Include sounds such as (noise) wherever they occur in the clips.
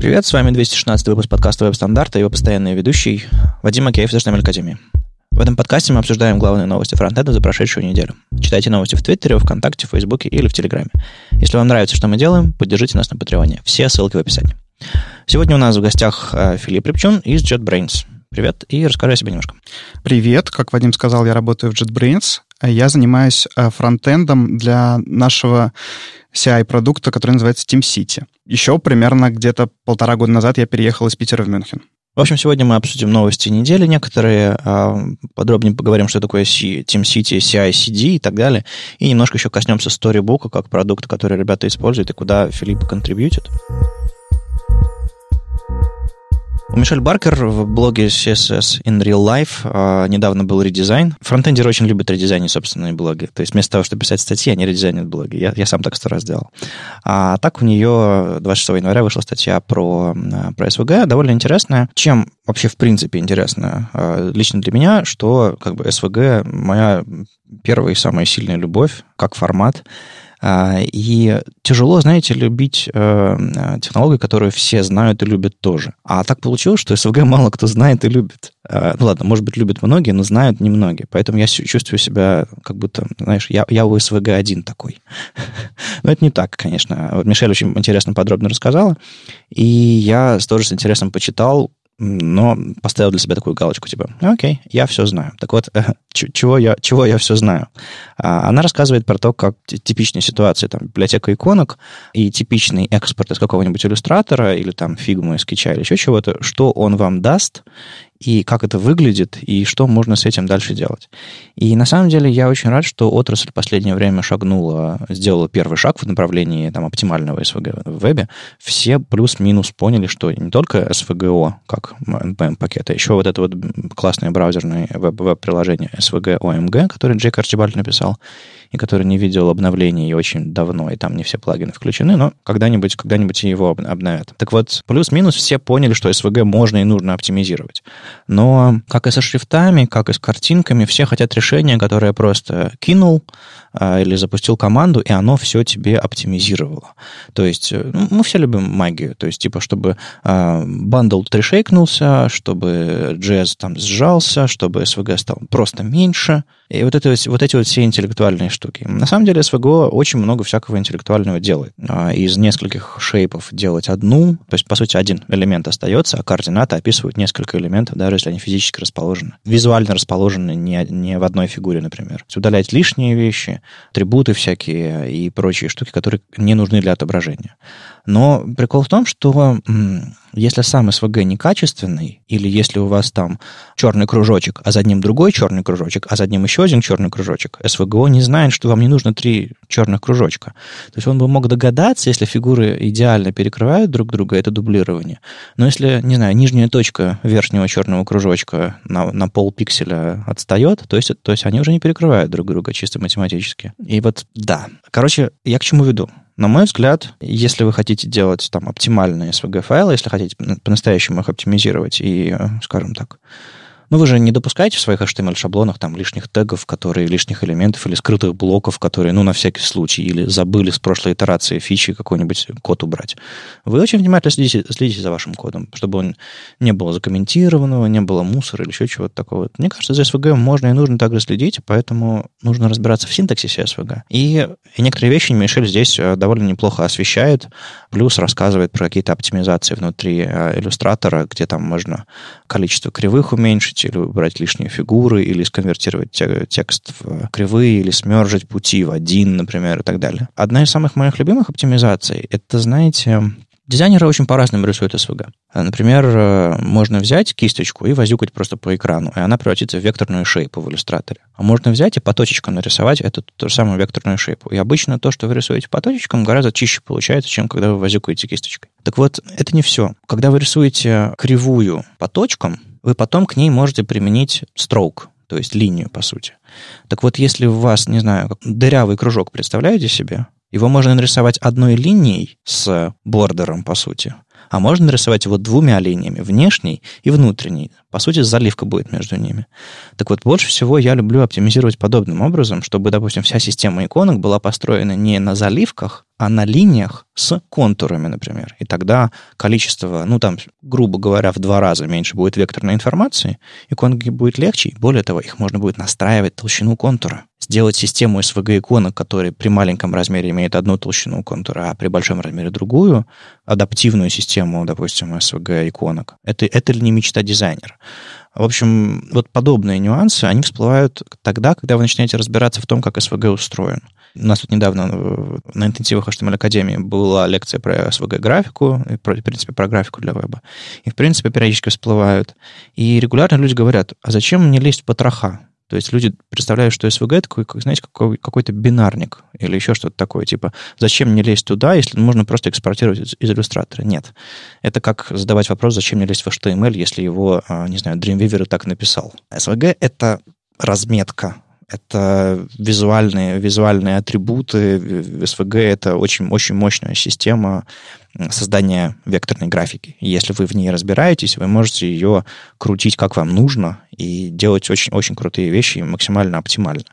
Привет, с вами 216 выпуск подкаста «Веб-стандарта» и его постоянный ведущий Вадим Макеев из HTML Академии. В этом подкасте мы обсуждаем главные новости фронтенда за прошедшую неделю. Читайте новости в Твиттере, ВКонтакте, Фейсбуке или в Телеграме. Если вам нравится, что мы делаем, поддержите нас на Патреоне. Все ссылки в описании. Сегодня у нас в гостях э, Филипп Репчун из JetBrains. Привет, и расскажи о себе немножко. Привет, как Вадим сказал, я работаю в JetBrains. Я занимаюсь э, фронтендом для нашего CI-продукта, который называется TeamCity. Еще примерно где-то полтора года назад я переехал из Питера в Мюнхен. В общем, сегодня мы обсудим новости недели некоторые, а, подробнее поговорим, что такое TeamCity, CI-CD и так далее, и немножко еще коснемся Storybook как продукта, который ребята используют и куда Филипп контрибьютит. У Мишель Баркер в блоге CSS in Real Life э, недавно был редизайн. Фронтендеры очень любят редизайнить собственные блоги. То есть вместо того, чтобы писать статьи, они редизайнят блоги. Я, я сам так сто раз делал. А так у нее 26 января вышла статья про, про SVG, довольно интересная. Чем вообще в принципе интересная э, лично для меня, что как бы SVG моя первая и самая сильная любовь как формат. А, и тяжело, знаете, любить э, технологию, которую все знают и любят тоже. А так получилось, что СВГ мало кто знает и любит. А, ну ладно, может быть, любят многие, но знают немногие. Поэтому я чувствую себя как будто, знаешь, я, я у СВГ один такой. (laughs) но это не так, конечно. Вот Мишель очень интересно, подробно рассказала. И я тоже с интересом почитал, но поставил для себя такую галочку, типа, окей, я все знаю. Так вот, (laughs) чего я, чего я все знаю? А, она рассказывает про то, как типичная ситуация, там, библиотека иконок и типичный экспорт из какого-нибудь иллюстратора или там фигмы, скетча или еще чего-то, что он вам даст, и как это выглядит, и что можно с этим дальше делать. И на самом деле я очень рад, что отрасль в последнее время шагнула, сделала первый шаг в направлении там, оптимального SVG в вебе. Все плюс-минус поняли, что не только SVGO, как NPM-пакет, а еще вот это вот классное браузерное веб-приложение SVG OMG, которое Джейк Арчибальд написал, и который не видел обновлений очень давно, и там не все плагины включены, но когда-нибудь, когда-нибудь его обновят. Так вот, плюс-минус все поняли, что SVG можно и нужно оптимизировать. Но как и со шрифтами, как и с картинками, все хотят решения, которое просто кинул а, или запустил команду, и оно все тебе оптимизировало. То есть э, ну, мы все любим магию, то есть типа, чтобы а, бандл трешейкнулся, чтобы JS там сжался, чтобы SVG стал просто меньше, и вот, это, вот эти вот все интеллектуальные штуки. На самом деле SVGO очень много всякого интеллектуального делает. А, из нескольких шейпов делать одну, то есть, по сути, один элемент остается, а координаты описывают несколько элементов, даже если они физически расположены. Визуально расположены не, не в одной фигуре, например. Удалять лишние вещи, атрибуты всякие и прочие штуки, которые не нужны для отображения. Но прикол в том, что если сам SVG некачественный, или если у вас там черный кружочек, а за ним другой черный кружочек, а за ним еще один черный кружочек, SVGO не знает, что вам не нужно три черных кружочка. То есть он бы мог догадаться, если фигуры идеально перекрывают друг друга, это дублирование. Но если, не знаю, нижняя точка верхнего черного кружочка на, на пол пикселя отстает, то есть, то есть они уже не перекрывают друг друга чисто математически. И вот, да. Короче, я к чему веду? На мой взгляд, если вы хотите делать там оптимальные SVG-файлы, если хотите по-настоящему их оптимизировать и, э, скажем так, ну, вы же не допускаете в своих HTML-шаблонах там лишних тегов, которые, лишних элементов или скрытых блоков, которые, ну, на всякий случай, или забыли с прошлой итерации фичи какой-нибудь код убрать. Вы очень внимательно следите, следите за вашим кодом, чтобы он не было закомментированного, не было мусора или еще чего-то такого. Мне кажется, за SVG можно и нужно также следить, поэтому нужно разбираться в синтаксисе SVG. И, и некоторые вещи Мишель здесь э, довольно неплохо освещает, плюс рассказывает про какие-то оптимизации внутри э, иллюстратора, где там можно количество кривых уменьшить, или убрать лишние фигуры, или сконвертировать текст в кривые, или смержить пути в один, например, и так далее. Одна из самых моих любимых оптимизаций — это, знаете, Дизайнеры очень по-разному рисуют SVG. Например, э, можно взять кисточку и возюкать просто по экрану, и она превратится в векторную шейпу в иллюстраторе. А можно взять и по точечкам нарисовать эту ту же самую векторную шейпу. И обычно то, что вы рисуете по точечкам, гораздо чище получается, чем когда вы возюкаете кисточкой. Так вот, это не все. Когда вы рисуете кривую по точкам, вы потом к ней можете применить stroke, то есть линию, по сути. Так вот, если у вас, не знаю, дырявый кружок, представляете себе, его можно нарисовать одной линией с бордером, по сути, а можно нарисовать его двумя линиями, внешней и внутренней. По сути, заливка будет между ними. Так вот, больше всего я люблю оптимизировать подобным образом, чтобы, допустим, вся система иконок была построена не на заливках, а на линиях с контурами, например. И тогда количество, ну там, грубо говоря, в два раза меньше будет векторной информации, иконки будет легче, и более того, их можно будет настраивать толщину контура. Сделать систему SVG иконок, которая при маленьком размере имеет одну толщину контура, а при большом размере другую, адаптивную систему, допустим, SVG иконок. Это, это ли не мечта дизайнера? В общем, вот подобные нюансы, они всплывают тогда, когда вы начинаете разбираться в том, как SVG устроен. У нас тут недавно э, на интенсивах HTML Академии была лекция про SVG-графику, и, в принципе, про графику для веба. И, в принципе, периодически всплывают. И регулярно люди говорят, а зачем мне лезть в потроха? То есть люди представляют, что SVG это такой, знаете, какой, какой-то бинарник или еще что-то такое. Типа, зачем мне лезть туда, если можно просто экспортировать из, из иллюстратора? Нет. Это как задавать вопрос, зачем мне лезть в HTML, если его, а, не знаю, Dreamweaver так написал. SVG — это разметка это визуальные, визуальные атрибуты. SVG — это очень, очень мощная система создания векторной графики. если вы в ней разбираетесь, вы можете ее крутить как вам нужно и делать очень, очень крутые вещи максимально оптимально.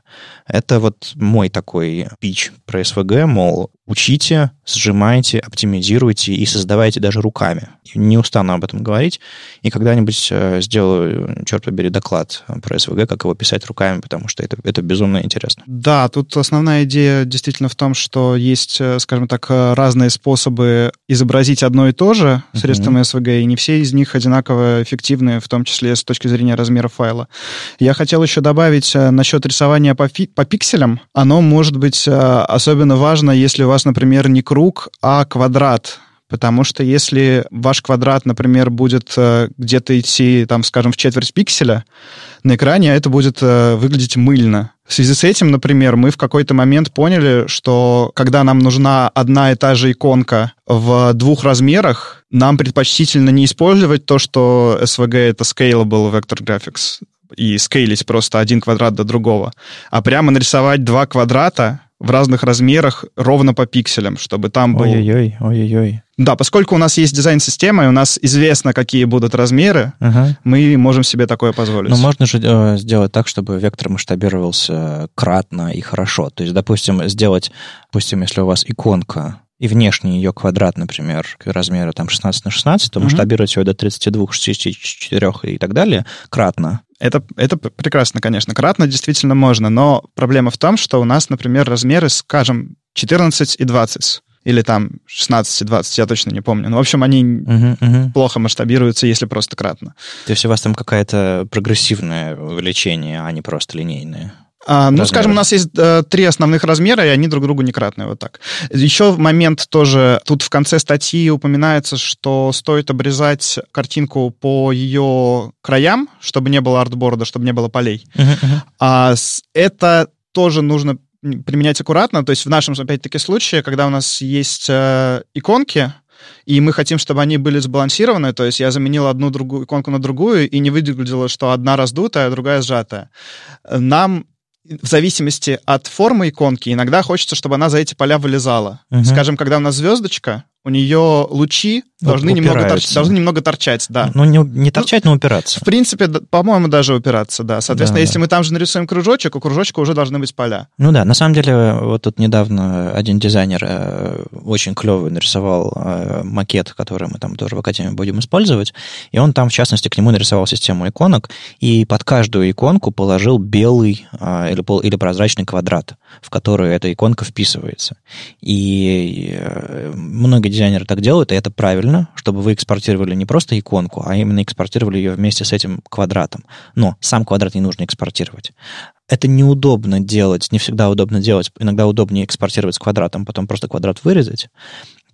Это вот мой такой пич про SVG, мол, учите, сжимайте, оптимизируйте и создавайте даже руками. Не устану об этом говорить. И когда-нибудь э, сделаю, черт побери, доклад про SVG, как его писать руками, потому что это, это безумно интересно. Да, тут основная идея действительно в том, что есть, э, скажем так, э, разные способы изобразить одно и то же средствами uh-huh. SVG, и не все из них одинаково эффективны, в том числе с точки зрения размера файла. Я хотел еще добавить насчет рисования по, фи- по пикселям. Оно может быть особенно важно, если у вас, например, не круг, а квадрат Потому что если ваш квадрат, например, будет э, где-то идти, там, скажем, в четверть пикселя, на экране это будет э, выглядеть мыльно. В связи с этим, например, мы в какой-то момент поняли, что когда нам нужна одна и та же иконка в двух размерах, нам предпочтительно не использовать то, что SVG — это Scalable Vector Graphics, и скейлить просто один квадрат до другого, а прямо нарисовать два квадрата в разных размерах ровно по пикселям, чтобы там был... Ой-ой-ой, ой-ой-ой. Да, поскольку у нас есть дизайн-система, и у нас известно, какие будут размеры, ага. мы можем себе такое позволить. Но можно же э, сделать так, чтобы вектор масштабировался кратно и хорошо. То есть, допустим, сделать, допустим, если у вас иконка и внешний ее квадрат, например, размера там 16 на 16, то uh-huh. масштабировать его до 32, 64 и так далее кратно. Это, это прекрасно, конечно. Кратно действительно можно, но проблема в том, что у нас, например, размеры, скажем, 14 и 20 или там 16 и 20, я точно не помню. Ну, в общем, они uh-huh, uh-huh. плохо масштабируются, если просто кратно. То есть у вас там какое-то прогрессивное увеличение, а не просто линейное? А, ну, скажем, у нас есть э, три основных размера, и они друг другу не кратные, вот так. Еще момент тоже, тут в конце статьи упоминается, что стоит обрезать картинку по ее краям, чтобы не было артборда, чтобы не было полей. Uh-huh, uh-huh. А, это тоже нужно применять аккуратно. То есть в нашем, опять-таки, случае, когда у нас есть э, иконки, и мы хотим, чтобы они были сбалансированы, то есть я заменил одну другую иконку на другую, и не выглядело, что одна раздутая, а другая сжатая. Нам в зависимости от формы иконки, иногда хочется, чтобы она за эти поля вылезала. Uh-huh. Скажем, когда у нас звездочка, у нее лучи должны немного, торч, должны немного торчать, да. Ну, не, не торчать, ну, но упираться. В принципе, по-моему, даже упираться, да. Соответственно, да, если да. мы там же нарисуем кружочек, у кружочка уже должны быть поля. Ну да, на самом деле, вот тут недавно один дизайнер э, очень клевый нарисовал э, макет, который мы там тоже в Академии будем использовать, и он там, в частности, к нему нарисовал систему иконок, и под каждую иконку положил белый э, или, пол, или прозрачный квадрат, в который эта иконка вписывается. И э, многие дизайнеры так делают, и это правильно, чтобы вы экспортировали не просто иконку, а именно экспортировали ее вместе с этим квадратом. Но сам квадрат не нужно экспортировать. Это неудобно делать, не всегда удобно делать. Иногда удобнее экспортировать с квадратом, потом просто квадрат вырезать.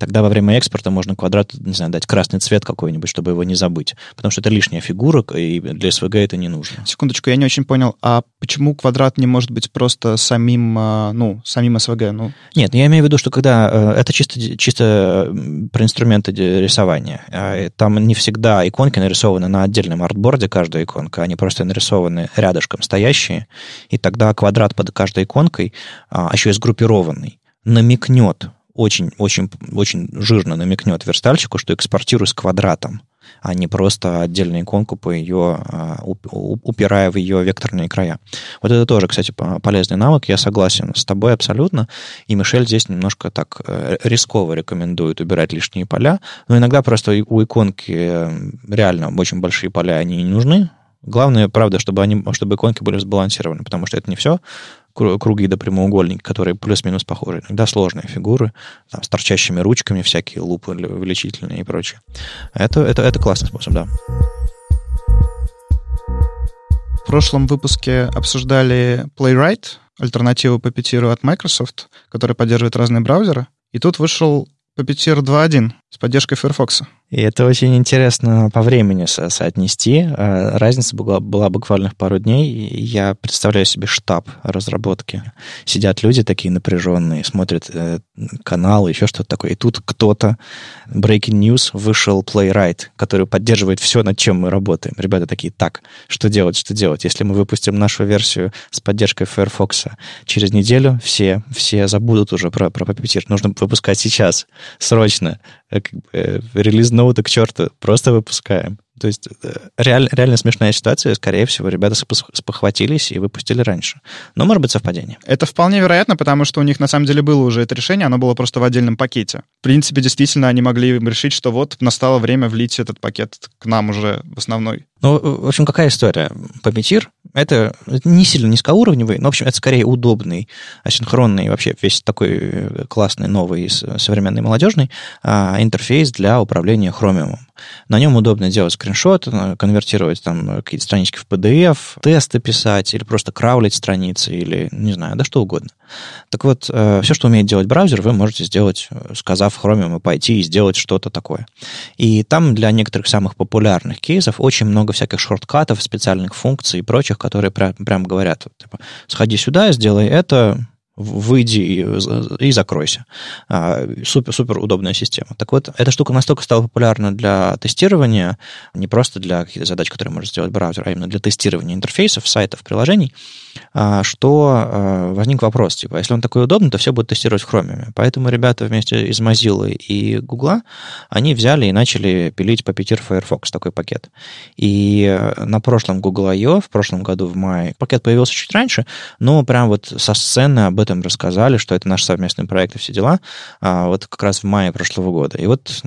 Тогда во время экспорта можно квадрат, не знаю, дать красный цвет какой-нибудь, чтобы его не забыть. Потому что это лишняя фигура, и для СВГ это не нужно. Секундочку, я не очень понял, а почему квадрат не может быть просто самим, а, ну, самим СВГ? Ну? Нет, я имею в виду, что когда... Э, это чисто, чисто про инструменты рисования. А, там не всегда иконки нарисованы на отдельном артборде, каждая иконка, они просто нарисованы рядышком стоящие, и тогда квадрат под каждой иконкой, а еще и сгруппированный, намекнет очень, очень, очень жирно намекнет верстальщику, что экспортируй с квадратом. а не просто отдельную иконку по ее, а, упирая в ее векторные края. Вот это тоже, кстати, полезный навык. Я согласен с тобой абсолютно. И Мишель здесь немножко так э, рисково рекомендует убирать лишние поля. Но иногда просто у иконки э, реально очень большие поля, они не нужны. Главное, правда, чтобы, они, чтобы иконки были сбалансированы, потому что это не все круги до прямоугольники, которые плюс-минус похожи. Иногда сложные фигуры, там, с торчащими ручками, всякие лупы увеличительные и прочее. Это, это, это классный способ, да. В прошлом выпуске обсуждали Playwright, альтернативу Puppeteer от Microsoft, который поддерживает разные браузеры. И тут вышел Puppeteer 2.1 с поддержкой Firefox. И это очень интересно по времени со соотнести. Э, разница была, была буквально в пару дней. Я представляю себе штаб разработки. Сидят люди такие напряженные, смотрят э, каналы, еще что-то такое. И тут кто-то, Breaking News, вышел Playwright, который поддерживает все, над чем мы работаем. Ребята такие, так, что делать, что делать? Если мы выпустим нашу версию с поддержкой Firefox, через неделю все, все забудут уже про, про Puppeteer. Нужно выпускать сейчас, срочно. Э, как бы, э, релиз ноута к черту, просто выпускаем. То есть э, реаль, реально смешная ситуация. Скорее всего, ребята спохватились и выпустили раньше. Но может быть совпадение. Это вполне вероятно, потому что у них на самом деле было уже это решение, оно было просто в отдельном пакете. В принципе, действительно, они могли решить, что вот настало время влить этот пакет к нам уже в основной. Ну, в общем, какая история? Puppeteer — это не сильно низкоуровневый, но, в общем, это скорее удобный, асинхронный, вообще весь такой э, классный, новый, современный, молодежный а, интерфейс для управления Chromium. На нем удобно делать скриншот, э, конвертировать там какие-то странички в PDF, тесты писать, или просто краулить страницы, или, не знаю, да что угодно. Так вот, э, все, что умеет делать браузер, вы можете сделать, сказав Chromium, пойти и сделать что-то такое. И там для некоторых самых популярных кейсов очень много всяких шорткатов, специальных функций и прочих, которые прям, прям говорят, типа, сходи сюда, сделай это, выйди и, и закройся. А, супер, супер удобная система. Так вот, эта штука настолько стала популярна для тестирования, не просто для каких-то задач, которые может сделать браузер, а именно для тестирования интерфейсов, сайтов, приложений, а, что а, возник вопрос, типа, если он такой удобный, то все будет тестировать в Chromium. Поэтому ребята вместе из Mozilla и Google, они взяли и начали пилить по Puppeteer Firefox, такой пакет. И э, на прошлом Google I.O., в прошлом году в мае, пакет появился чуть раньше, но прям вот со сцены об этом рассказали, что это наш совместный проект и все дела, а, вот как раз в мае прошлого года. И вот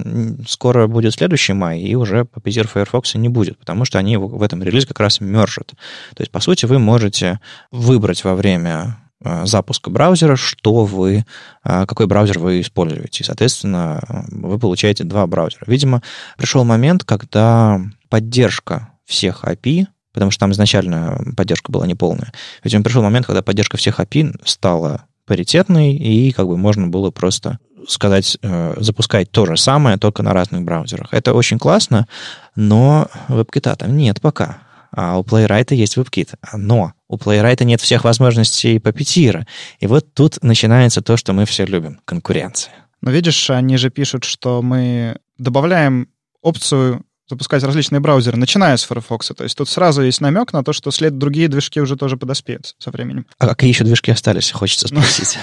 скоро будет следующий май, и уже Puppeteer Firefox не будет, потому что они в этом релизе как раз мержат. То есть, по сути, вы можете выбрать во время а, запуска браузера, что вы, а, какой браузер вы используете. Соответственно, вы получаете два браузера. Видимо, пришел момент, когда поддержка всех API потому что там изначально поддержка была неполная. Видимо, пришел момент, когда поддержка всех API стала паритетной, и как бы можно было просто сказать, э, запускать то же самое, только на разных браузерах. Это очень классно, но веб-кита там нет пока. А у Playwright есть WebKit. Но у Playwright нет всех возможностей Puppeteer. И вот тут начинается то, что мы все любим — конкуренция. Но видишь, они же пишут, что мы добавляем опцию запускать различные браузеры, начиная с Firefox. То есть тут сразу есть намек на то, что след другие движки уже тоже подоспеют со временем. А какие еще движки остались, хочется спросить.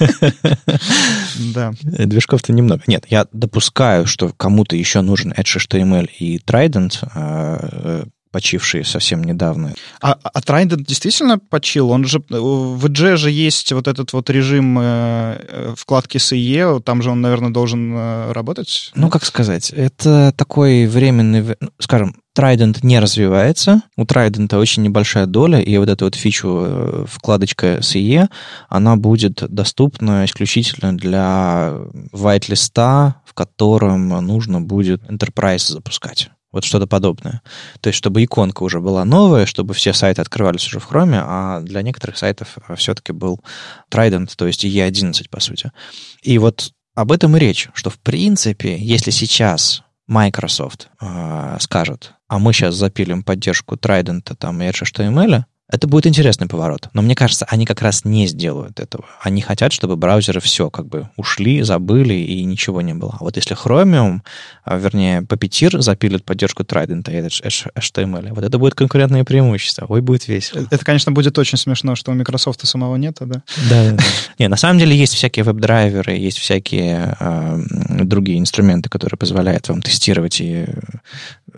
(laughs) Да. Движков-то немного. Нет, я допускаю, что кому-то еще нужен Edge HTML и Trident, почивший совсем недавно. А, а Trident действительно почил? Он же в Edge же есть вот этот вот режим э, э вкладки SE, там же он, наверное, должен э, работать? Ну, как сказать, это такой временный, ну, скажем, Trident не развивается. У Trident очень небольшая доля, и вот эта вот фичу э, вкладочка SE, она будет доступна исключительно для white-листа, в котором нужно будет Enterprise запускать. Вот что-то подобное. То есть, чтобы иконка уже была новая, чтобы все сайты открывались уже в Chrome, а для некоторых сайтов э, все-таки был Trident, то есть E11, по сути. И вот об этом и речь, что в принципе, если сейчас Microsoft э, скажет, а мы сейчас запилим поддержку Trident там, и HTML, Это будет интересный поворот. Но мне кажется, они как раз не сделают этого. Они хотят, чтобы браузеры все как бы ушли, забыли и ничего не было. А вот если Chromium, а, вернее, Puppeteer запилит поддержку Trident и HTML, вот это будет конкурентное преимущество. Ой, будет весело. Это, конечно, будет очень смешно, что у Microsoft самого нет, да? Да. Не, на самом деле есть всякие веб-драйверы, есть всякие э, другие инструменты, которые позволяют вам тестировать и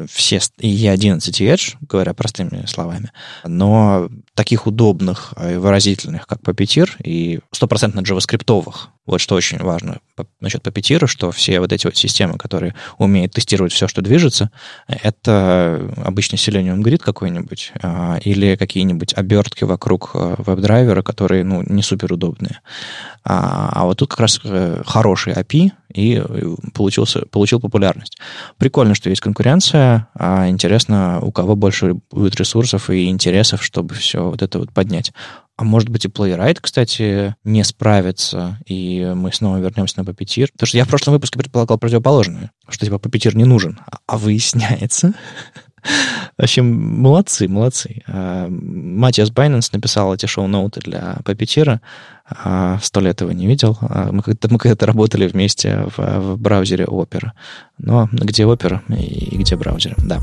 все и E11 и Edge, говоря простыми словами. Но таких удобных и выразительных, как Puppeteer, и стопроцентно джаваскриптовых. Вот что очень важно насчет Puppeteer, что все вот эти вот системы, которые умеют тестировать все, что движется, это обычный Selenium Grid какой-нибудь а, или какие-нибудь обертки вокруг а, веб-драйвера, которые ну, не супер удобные. А, а вот тут как раз э, хороший API, и э, получился, получил популярность. Прикольно, что есть конкуренция, а интересно, у кого больше будет ресурсов и интересов, чтобы все вот это вот поднять. А может быть и Playwright, кстати, не справится, и мы снова вернемся на Puppeteer. Потому что я в прошлом выпуске предполагал противоположное, что типа Puppeteer не нужен. А выясняется, (laughs) в общем, молодцы, молодцы. А, Матиас Байненс написал эти шоу-ноуты для Puppeteer. А, сто лет его не видел. А, мы когда-то, мы когда-то работали вместе в, в браузере Opera. Но где Opera и где браузер, да.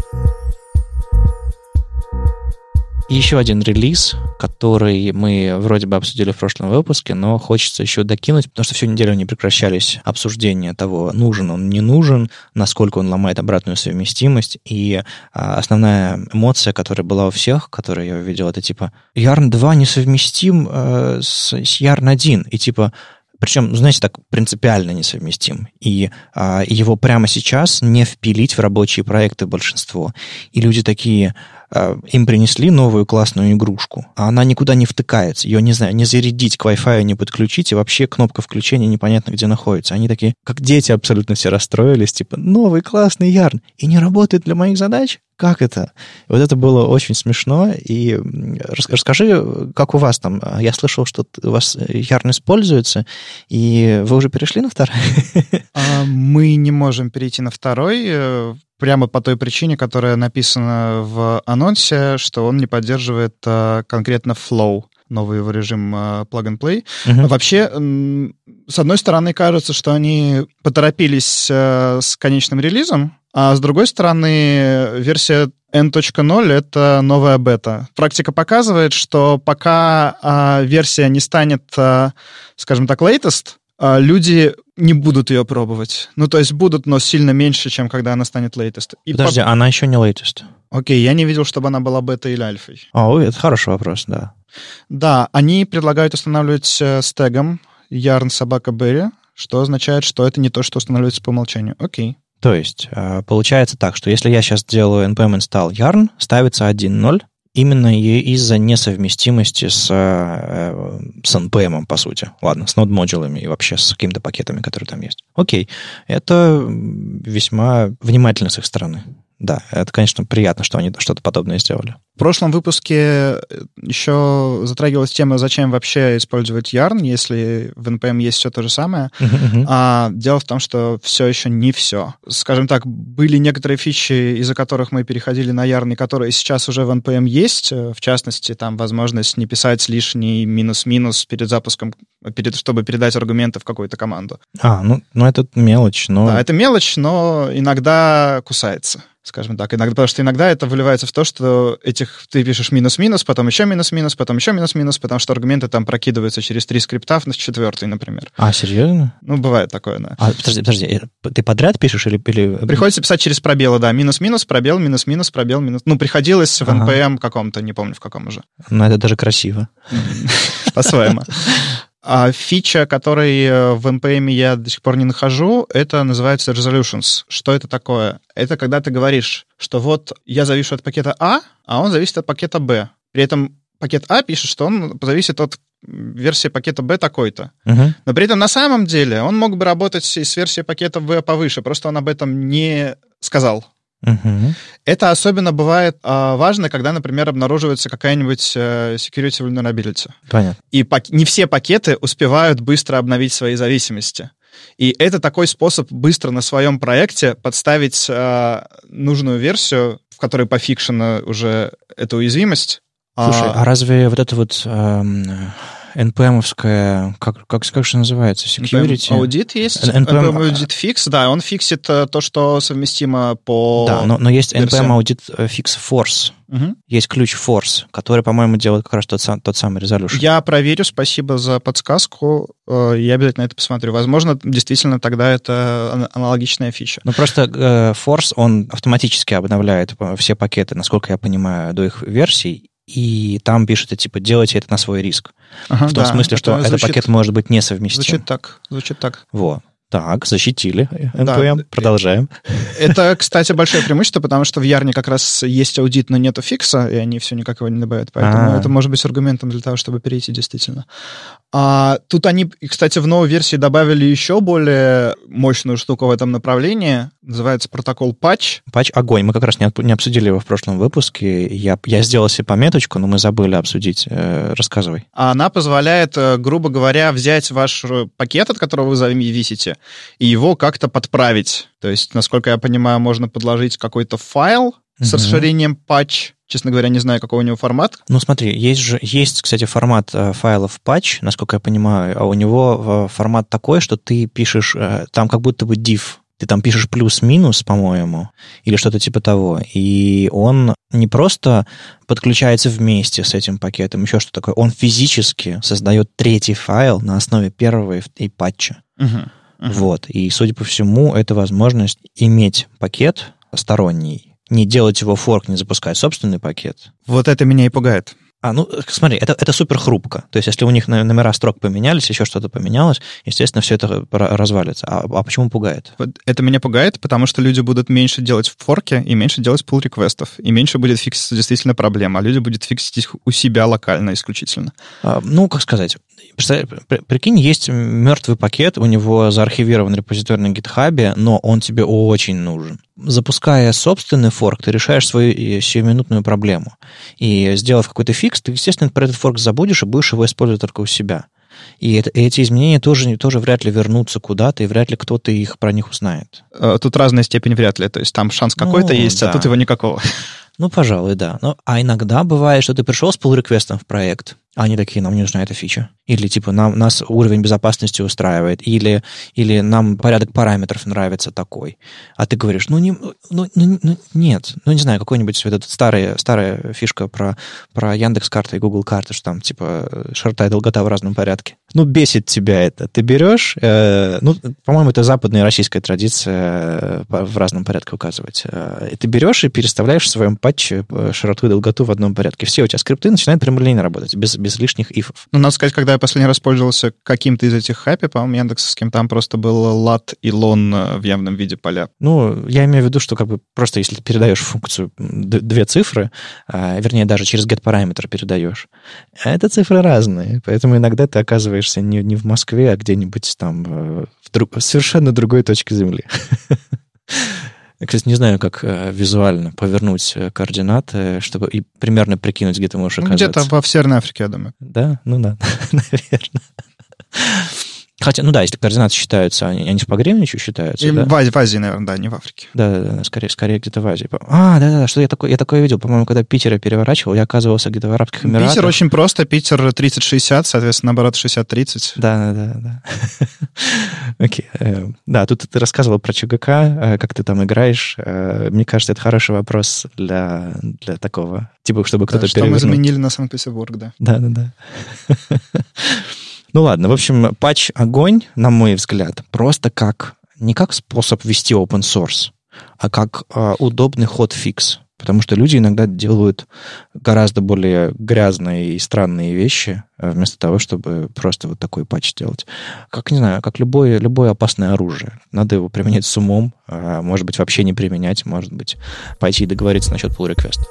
Еще один релиз, который мы вроде бы обсудили в прошлом выпуске, но хочется еще докинуть, потому что всю неделю не прекращались обсуждения того, нужен он, не нужен, насколько он ломает обратную совместимость. И а, основная эмоция, которая была у всех, которую я увидел, это типа Yarn 2 несовместим э, с, с Yarn 1. И типа причем, знаете, так принципиально несовместим. И а, его прямо сейчас не впилить в рабочие проекты большинство. И люди такие, им принесли новую классную игрушку, а она никуда не втыкается. Ее, не знаю, не зарядить к Wi-Fi, не подключить, и вообще кнопка включения непонятно где находится. Они такие, как дети абсолютно все расстроились, типа, новый классный ярн, и не работает для моих задач? Как это? Вот это было очень смешно. И расскажи, как у вас там? Я слышал, что у вас ярн используется, и вы уже перешли на второй? А, мы не можем перейти на второй э, прямо по той причине, которая написана в анонсе, что он не поддерживает а, конкретно Flow новый его режим uh, Plug and Play. Uh-huh. Вообще, с одной стороны, кажется, что они поторопились uh, с конечным релизом, а с другой стороны, версия N.0 — это новая бета. Практика показывает, что пока а, версия не станет, а, скажем так, latest, люди не будут ее пробовать. Ну, то есть будут, но сильно меньше, чем когда она станет latest. И Подожди, по... она еще не latest. Окей, я не видел, чтобы она была бета или альфой. О, это хороший вопрос, да. Да, они предлагают устанавливать э, с тегом yarn собака berry, что означает, что это не то, что устанавливается по умолчанию. Окей. То есть э, получается так, что если я сейчас делаю npm install yarn, ставится 1.0, именно из-за несовместимости с, э, с npm, по сути. Ладно, с нод-модулами и вообще с какими-то пакетами, которые там есть. Окей, это весьма внимательно с их стороны. Да, это, конечно, приятно, что они что-то подобное сделали. В прошлом выпуске э, еще затрагивалась тема, зачем вообще использовать Yarn, если в NPM есть все то же самое. Uh-huh. А, дело в том, что все еще не все. Скажем так, были некоторые фичи, из-за которых мы переходили на Yarn, и которые сейчас уже в NPM есть. Э, в частности, там возможность не писать лишний минус-минус перед запуском, перед, чтобы передать аргументы в какую-то команду. А, ну, ну это мелочь, но... Да, это мелочь, но иногда кусается скажем так. Иногда, потому что иногда это выливается в то, что этих ты пишешь минус-минус, потом еще минус-минус, потом еще минус-минус, потому что аргументы там прокидываются через три скрипта на четвертый, например. А, серьезно? Ну, бывает такое, да. А, подожди, подожди, э, ты подряд пишешь или... или... Приходится писать через пробелы, да. Минус-минус, пробел, минус-минус, пробел, минус... Ну, приходилось в NPM каком-то, не помню в каком уже. Ну, это даже красиво. По-своему. А фича, которой э, в NPM я до сих пор не нахожу, это называется resolutions. Что это такое? Это когда ты говоришь, что вот я завишу от пакета А, а он зависит от пакета Б. При этом пакет А пишет, что он зависит от версии пакета B такой-то. Uh-huh. Но при этом на самом деле он мог бы работать и с версией пакета V повыше, просто он об этом не сказал. Угу. Это особенно бывает а, важно, когда, например, обнаруживается какая-нибудь а, security vulnerability. Понятно. И пак- не все пакеты успевают быстро обновить свои зависимости. И это такой способ быстро на своем проекте подставить а, нужную версию, в которой пофикшена уже эта уязвимость, Слушай, а, а разве вот это вот эм, NPM-овская, как, как, как же называется, security? Аудит есть, NPM audit fix, да, он фиксит э, то, что совместимо по Да, но, но есть NPM audit fix force. Угу. Есть ключ force, который, по-моему, делает как раз тот, сам, тот самый resolution. Я проверю, спасибо за подсказку. Э, я обязательно это посмотрю. Возможно, действительно тогда это аналогичная фича. Ну, просто э, force, он автоматически обновляет все пакеты, насколько я понимаю, до их версий, и там пишется, типа, делайте это на свой риск. Ага, в том да, смысле, что звучит, этот пакет может быть несовместим. Звучит так, звучит так. Вот. Так, защитили NPM, да. продолжаем. Это, кстати, большое преимущество, потому что в Ярне как раз есть аудит, но нету фикса, и они все никак его не добавят. Поэтому А-а-а. это может быть аргументом для того, чтобы перейти действительно. А тут они, кстати, в новой версии добавили еще более мощную штуку в этом направлении. Называется протокол патч. Патч огонь. Мы как раз не, не обсудили его в прошлом выпуске. Я, я сделал себе пометочку, но мы забыли обсудить. Э, рассказывай. Она позволяет, э, грубо говоря, взять ваш пакет, от которого вы зависите, и его как-то подправить. То есть, насколько я понимаю, можно подложить какой-то файл с расширением патч, Честно говоря, не знаю, какой у него формат. Ну, смотри, есть же, есть, кстати, формат э, файлов patch, насколько я понимаю, а у него э, формат такой, что ты пишешь, э, там как будто бы div, ты там пишешь плюс-минус, по-моему, или что-то типа того, и он не просто подключается вместе с этим пакетом, еще что такое, он физически создает третий файл на основе первого и патча. Угу, угу. Вот, и, судя по всему, это возможность иметь пакет сторонний, не делать его форк, не запускать собственный пакет. Вот это меня и пугает. А, ну, смотри, это, это супер хрупко. То есть, если у них номера строк поменялись, еще что-то поменялось, естественно, все это развалится. А, а почему пугает? Это меня пугает, потому что люди будут меньше делать в форке и меньше делать пул реквестов. И меньше будет фикситься действительно проблема. А люди будут фиксить их у себя локально исключительно. А, ну, как сказать, прикинь, есть мертвый пакет, у него заархивирован репозиторий на гитхабе, но он тебе очень нужен. Запуская собственный форк, ты решаешь свою э, сиюминутную проблему. И сделав какой-то фикс, ты, естественно, про этот форк забудешь и будешь его использовать только у себя. И это, эти изменения тоже, тоже вряд ли вернутся куда-то, и вряд ли кто-то их про них узнает. Э, тут разная степень вряд ли. То есть там шанс какой-то ну, есть, а да. а тут его никакого. Ну, пожалуй, да. Но, а иногда бывает, что ты пришел с pull-реквестом в проект, а они такие, нам не нужна эта фича. Или типа нам, нас уровень безопасности устраивает, или, или нам порядок параметров нравится такой. А ты говоришь, ну, не, ну, ну, ну нет, ну не знаю, какой-нибудь вот эта старая, старая фишка про, про Яндекс карты и Google карты, что там типа широта и долгота в разном порядке. Ну, бесит тебя это. Ты берешь, э, ну, по-моему, это западная российская традиция э, в разном порядке указывать. Э, ты берешь и переставляешь в своем патче э, широту и долготу в одном порядке. Все у тебя скрипты начинают прямолинейно работать, без, без лишних ифов. Ну, надо сказать, когда я последний раз пользовался каким-то из этих хэппи, по-моему, Яндексовским, там просто был лат и лон э, в явном виде поля. Ну, я имею в виду, что как бы просто если ты передаешь функцию две цифры, а, вернее, даже через get-параметр передаешь, это цифры разные, поэтому иногда ты оказываешься не, не в Москве, а где-нибудь там э, в друг, совершенно другой точке Земли. (laughs) Кстати, не знаю, как э, визуально повернуть э, координаты, чтобы и примерно прикинуть, где ты можешь ну, оказаться. Где-то в Северной Африке, я думаю. Да? Ну да, (laughs) наверное. Хотя, ну да, если координаты считаются, они, они же по Гринвичу считаются, И да? В Азии, в Азии, наверное, да, не в Африке. Да, да, да, скорее, скорее где-то в Азии. А, да, да, да, что я такое, я такое видел, по-моему, когда Питер я переворачивал, я оказывался где-то в Арабских Эмиратах. Питер очень просто, Питер 30-60, соответственно, наоборот, 60-30. Да, да, да, да. Окей. Э, да, тут ты рассказывал про ЧГК, э, как ты там играешь. Э, мне кажется, это хороший вопрос для, для такого, типа, чтобы кто-то да, что мы заменили на Санкт-Петербург, да. Да, да, да. Ну ладно, в общем, патч огонь, на мой взгляд, просто как не как способ вести open source, а как э, удобный ход фикс. Потому что люди иногда делают гораздо более грязные и странные вещи, вместо того, чтобы просто вот такой патч делать. Как, не знаю, как любое, любое опасное оружие. Надо его применять с умом, а, может быть, вообще не применять, может быть, пойти и договориться насчет pull request.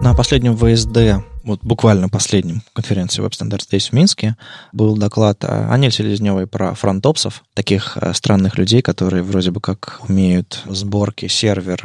На последнем ВСД вот буквально последнем конференции Web Standards Days в Минске был доклад Ани Селезневой про фронтопсов, таких э, странных людей, которые вроде бы как умеют сборки, сервер,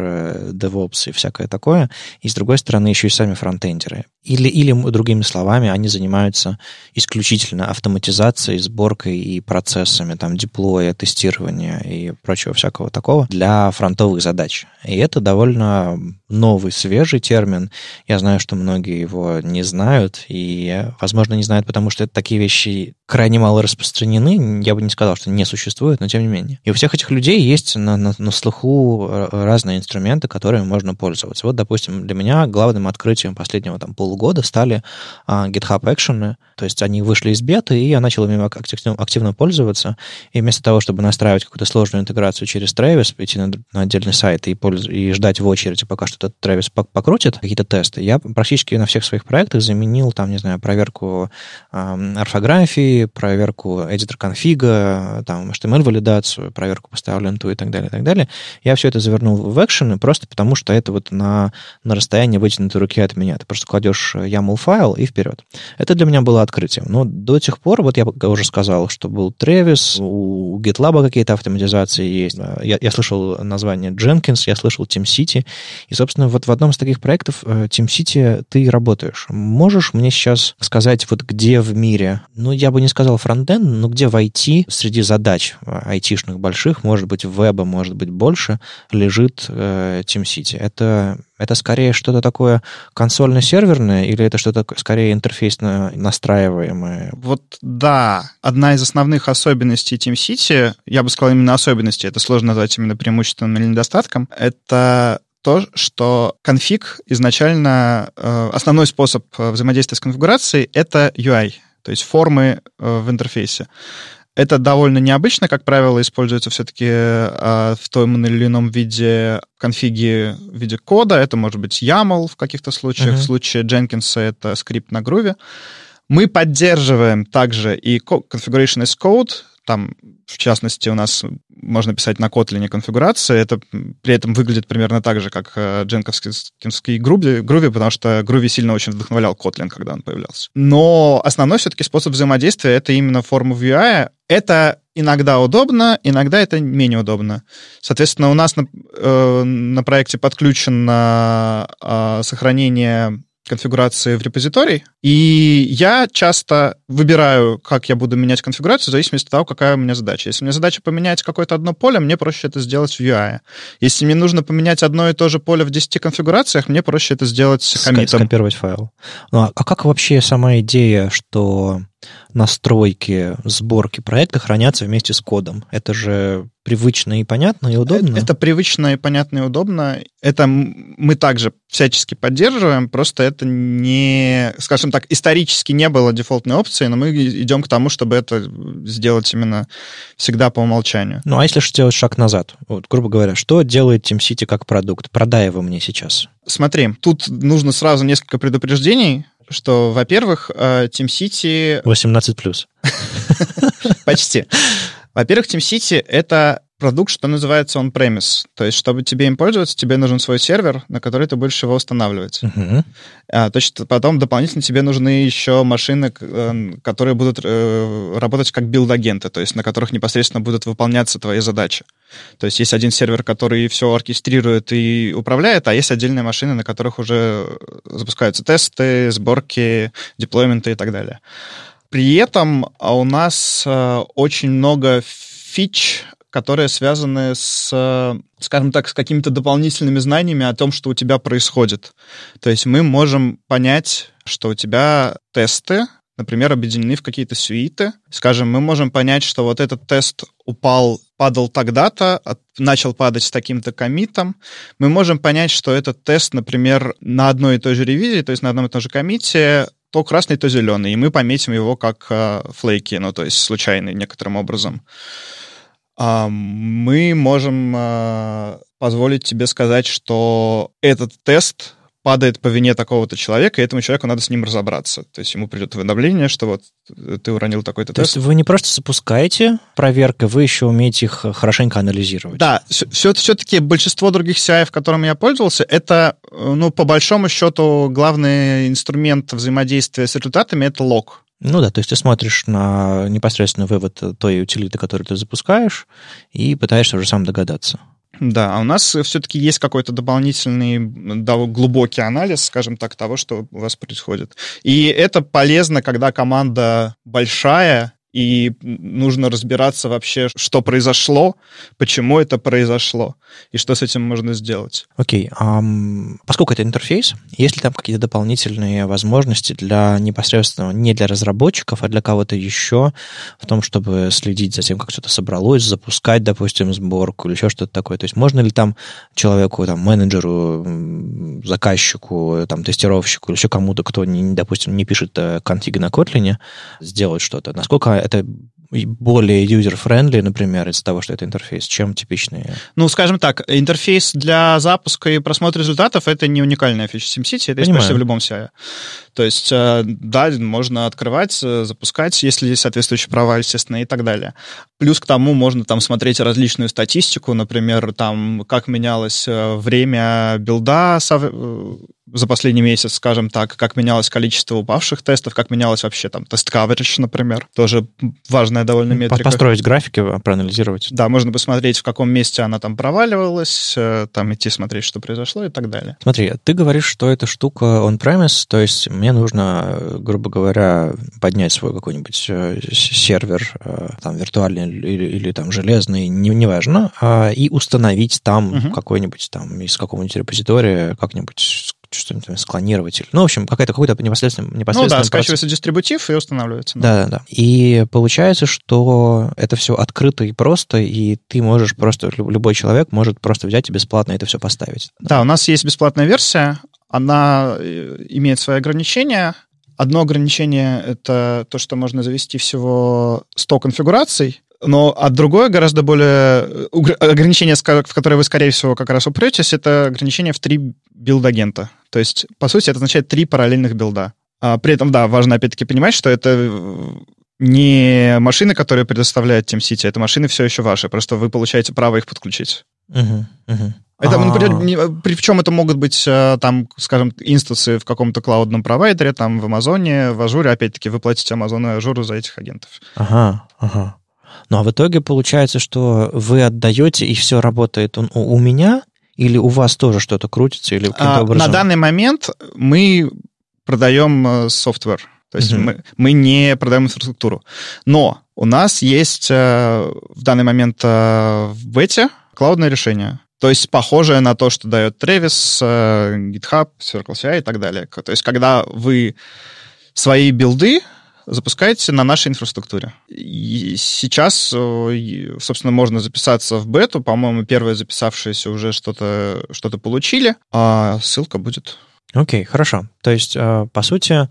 DevOps и всякое такое, и с другой стороны еще и сами фронтендеры. Или, или другими словами, они занимаются исключительно автоматизацией, сборкой и процессами, там, деплоя, тестирования и прочего всякого такого для фронтовых задач. И это довольно новый, свежий термин. Я знаю, что многие его не знают, и, возможно, не знают, потому что это такие вещи крайне мало распространены. Я бы не сказал, что не существуют, но тем не менее. И у всех этих людей есть на, на, на слуху разные инструменты, которыми можно пользоваться. Вот, допустим, для меня главным открытием последнего там полугода стали а, GitHub Action. То есть они вышли из беты, и я начал ими активно, активно пользоваться. И вместо того, чтобы настраивать какую-то сложную интеграцию через Travis, идти на, на отдельный сайт и, польз... и ждать в очереди, пока что этот Travis покрутит какие-то тесты, я практически на всех своих проектах заменил, там, не знаю, проверку э, орфографии, проверку editor конфига, там, HTML-валидацию, проверку поставлю инту и так далее, и так далее. Я все это завернул в экшены просто потому, что это вот на, на расстоянии вытянутой руки от меня. Ты просто кладешь YAML файл и вперед. Это для меня было открытием. Но до тех пор, вот я уже сказал, что был Travis, у GitLab какие-то автоматизации есть. Я, я слышал название Jenkins, я слышал TeamCity. И, собственно, вот в одном из таких проектов э, TeamCity ты работаешь. Можешь мне сейчас сказать, вот где в мире, ну, я бы не сказал фронтенд, но где в IT среди задач айтишных больших, может быть, веба, может быть, больше, лежит э, TeamCity? Это это скорее что-то такое консольно-серверное или это что-то скорее интерфейсно настраиваемое? Вот да, одна из основных особенностей TeamCity, я бы сказал именно особенности, это сложно назвать именно преимуществом или недостатком, это то, что конфиг изначально, э, основной способ э, взаимодействия с конфигурацией — это UI, то есть формы э, в интерфейсе. Это довольно необычно, как правило, используется все-таки э, в том или ином виде конфиги в виде кода. Это может быть YAML в каких-то случаях. Uh-huh. В случае Jenkins это скрипт на груве. Мы поддерживаем также и configuration as code, там, в частности, у нас можно писать на Kotlin конфигурации. Это при этом выглядит примерно так же, как э, дженковский Groovy, потому что Groovy сильно очень вдохновлял Kotlin, когда он появлялся. Но основной все-таки способ взаимодействия — это именно форма UI. Это иногда удобно, иногда это менее удобно. Соответственно, у нас на, э, на проекте подключено э, сохранение конфигурации в репозиторий, и я часто выбираю, как я буду менять конфигурацию в зависимости от того, какая у меня задача. Если мне задача поменять какое-то одно поле, мне проще это сделать в UI. Если мне нужно поменять одно и то же поле в 10 конфигурациях, мне проще это сделать с комитом. Скопировать файл. Ну, а, а как вообще сама идея, что настройки сборки проекта хранятся вместе с кодом. Это же привычно и понятно, и удобно. Это, это привычно и понятно и удобно. Это мы также всячески поддерживаем, просто это не, скажем так, исторически не было дефолтной опцией, но мы идем к тому, чтобы это сделать именно всегда по умолчанию. Ну, а если сделать шаг назад? Вот, грубо говоря, что делает TeamCity как продукт? Продай его мне сейчас. Смотри, тут нужно сразу несколько предупреждений что, во-первых, TeamCity... 18+. (laughs) Почти. Во-первых, TeamCity — это продукт, что называется on-premise. То есть, чтобы тебе им пользоваться, тебе нужен свой сервер, на который ты будешь его устанавливать. Uh-huh. А, то есть, потом дополнительно тебе нужны еще машины, э, которые будут э, работать как билд-агенты, то есть на которых непосредственно будут выполняться твои задачи. То есть есть один сервер, который все оркестрирует и управляет, а есть отдельные машины, на которых уже запускаются тесты, сборки, деплойменты и так далее. При этом а у нас э, очень много фич, которые связаны с, скажем так, с какими-то дополнительными знаниями о том, что у тебя происходит. То есть мы можем понять, что у тебя тесты, например, объединены в какие-то сюиты. Скажем, мы можем понять, что вот этот тест упал, падал тогда-то, начал падать с таким-то комитом. Мы можем понять, что этот тест, например, на одной и той же ревизии, то есть на одном и том же комите, то красный, то зеленый, и мы пометим его как э, флейки, ну, то есть случайный некоторым образом. Э, мы можем э, позволить тебе сказать, что этот тест падает по вине такого-то человека, и этому человеку надо с ним разобраться. То есть ему придет уведомление, что вот ты уронил такой-то тест. То есть вы не просто запускаете проверкой, вы еще умеете их хорошенько анализировать. Да, все, все-таки большинство других CI, которыми я пользовался, это, ну, по большому счету, главный инструмент взаимодействия с результатами — это лог. Ну да, то есть ты смотришь на непосредственно вывод той утилиты, которую ты запускаешь, и пытаешься уже сам догадаться. Да, а у нас все-таки есть какой-то дополнительный да, глубокий анализ, скажем так, того, что у вас происходит. И это полезно, когда команда большая, и нужно разбираться вообще, что произошло, почему это произошло, и что с этим можно сделать. Окей. Okay. Um, поскольку это интерфейс, есть ли там какие-то дополнительные возможности для непосредственно, не для разработчиков, а для кого-то еще, в том, чтобы следить за тем, как что-то собралось, запускать, допустим, сборку или еще что-то такое? То есть можно ли там человеку, там, менеджеру, заказчику, там, тестировщику или еще кому-то, кто, не, допустим, не пишет конфиги на Kotlin, сделать что-то? Насколько это более user-friendly, например, из-за того, что это интерфейс, чем типичные? Ну, скажем так, интерфейс для запуска и просмотра результатов — это не уникальная фича SimCity, это есть почти в любом CI. То есть, э, да, можно открывать, э, запускать, если есть соответствующие права, естественно, и так далее. Плюс к тому можно там смотреть различную статистику, например, там, как менялось э, время билда за последний месяц, скажем так, как менялось количество упавших тестов, как менялось вообще там тест coverage, например, тоже важная довольно метрика. Построить графики, а, проанализировать. Да, можно посмотреть, в каком месте она там проваливалась, э, там идти смотреть, что произошло и так далее. Смотри, ты говоришь, что эта штука on-premise, то есть мне нужно, грубо говоря, поднять свой какой-нибудь э, сервер, э, там, виртуальный или, или там железный, не, неважно, а, и установить там угу. какой-нибудь там из какого-нибудь репозитория как-нибудь что-нибудь склонировать. Ну, в общем, какая-то какой-то непосредственно, непосредственно... Ну да, скачивается процесс. дистрибутив и устанавливается. Да. да, да, И получается, что это все открыто и просто, и ты можешь просто, любой человек может просто взять и бесплатно это все поставить. Да, у нас есть бесплатная версия, она э, имеет свои ограничения. Одно ограничение — это то, что можно завести всего 100 конфигураций, но а другое, гораздо более э, ограничение, в которое вы, скорее всего, как раз упретесь, это ограничение в три билд-агента. То есть, по сути, это означает три параллельных билда. А при этом, да, важно опять-таки понимать, что это э, не машины, которые предоставляет TeamCity, это машины все еще ваши, просто вы получаете право их подключить. Uh-huh, uh-huh. Это, ну, при, чем это могут быть, э, там, скажем, инстансы в каком-то клаудном провайдере, там, в Амазоне, в Ажуре, опять-таки, вы платите Амазону и Ажуру за этих агентов. Ага, ага. Ну, а в итоге получается, что вы отдаете, и все работает он у, у меня, или у вас тоже что-то крутится, или каким-то а, образом? На данный момент мы продаем software. То есть uh-huh. мы, мы не продаем инфраструктуру. Но у нас есть э, в данный момент э, в бете клаудное решение. То есть похожее на то, что дает Travis, э, GitHub, CircleCI и так далее. То есть когда вы свои билды запускаете на нашей инфраструктуре. И сейчас, э, собственно, можно записаться в бету. По-моему, первые записавшиеся уже что-то что получили, а ссылка будет. Окей, okay, хорошо. То есть, э, по сути,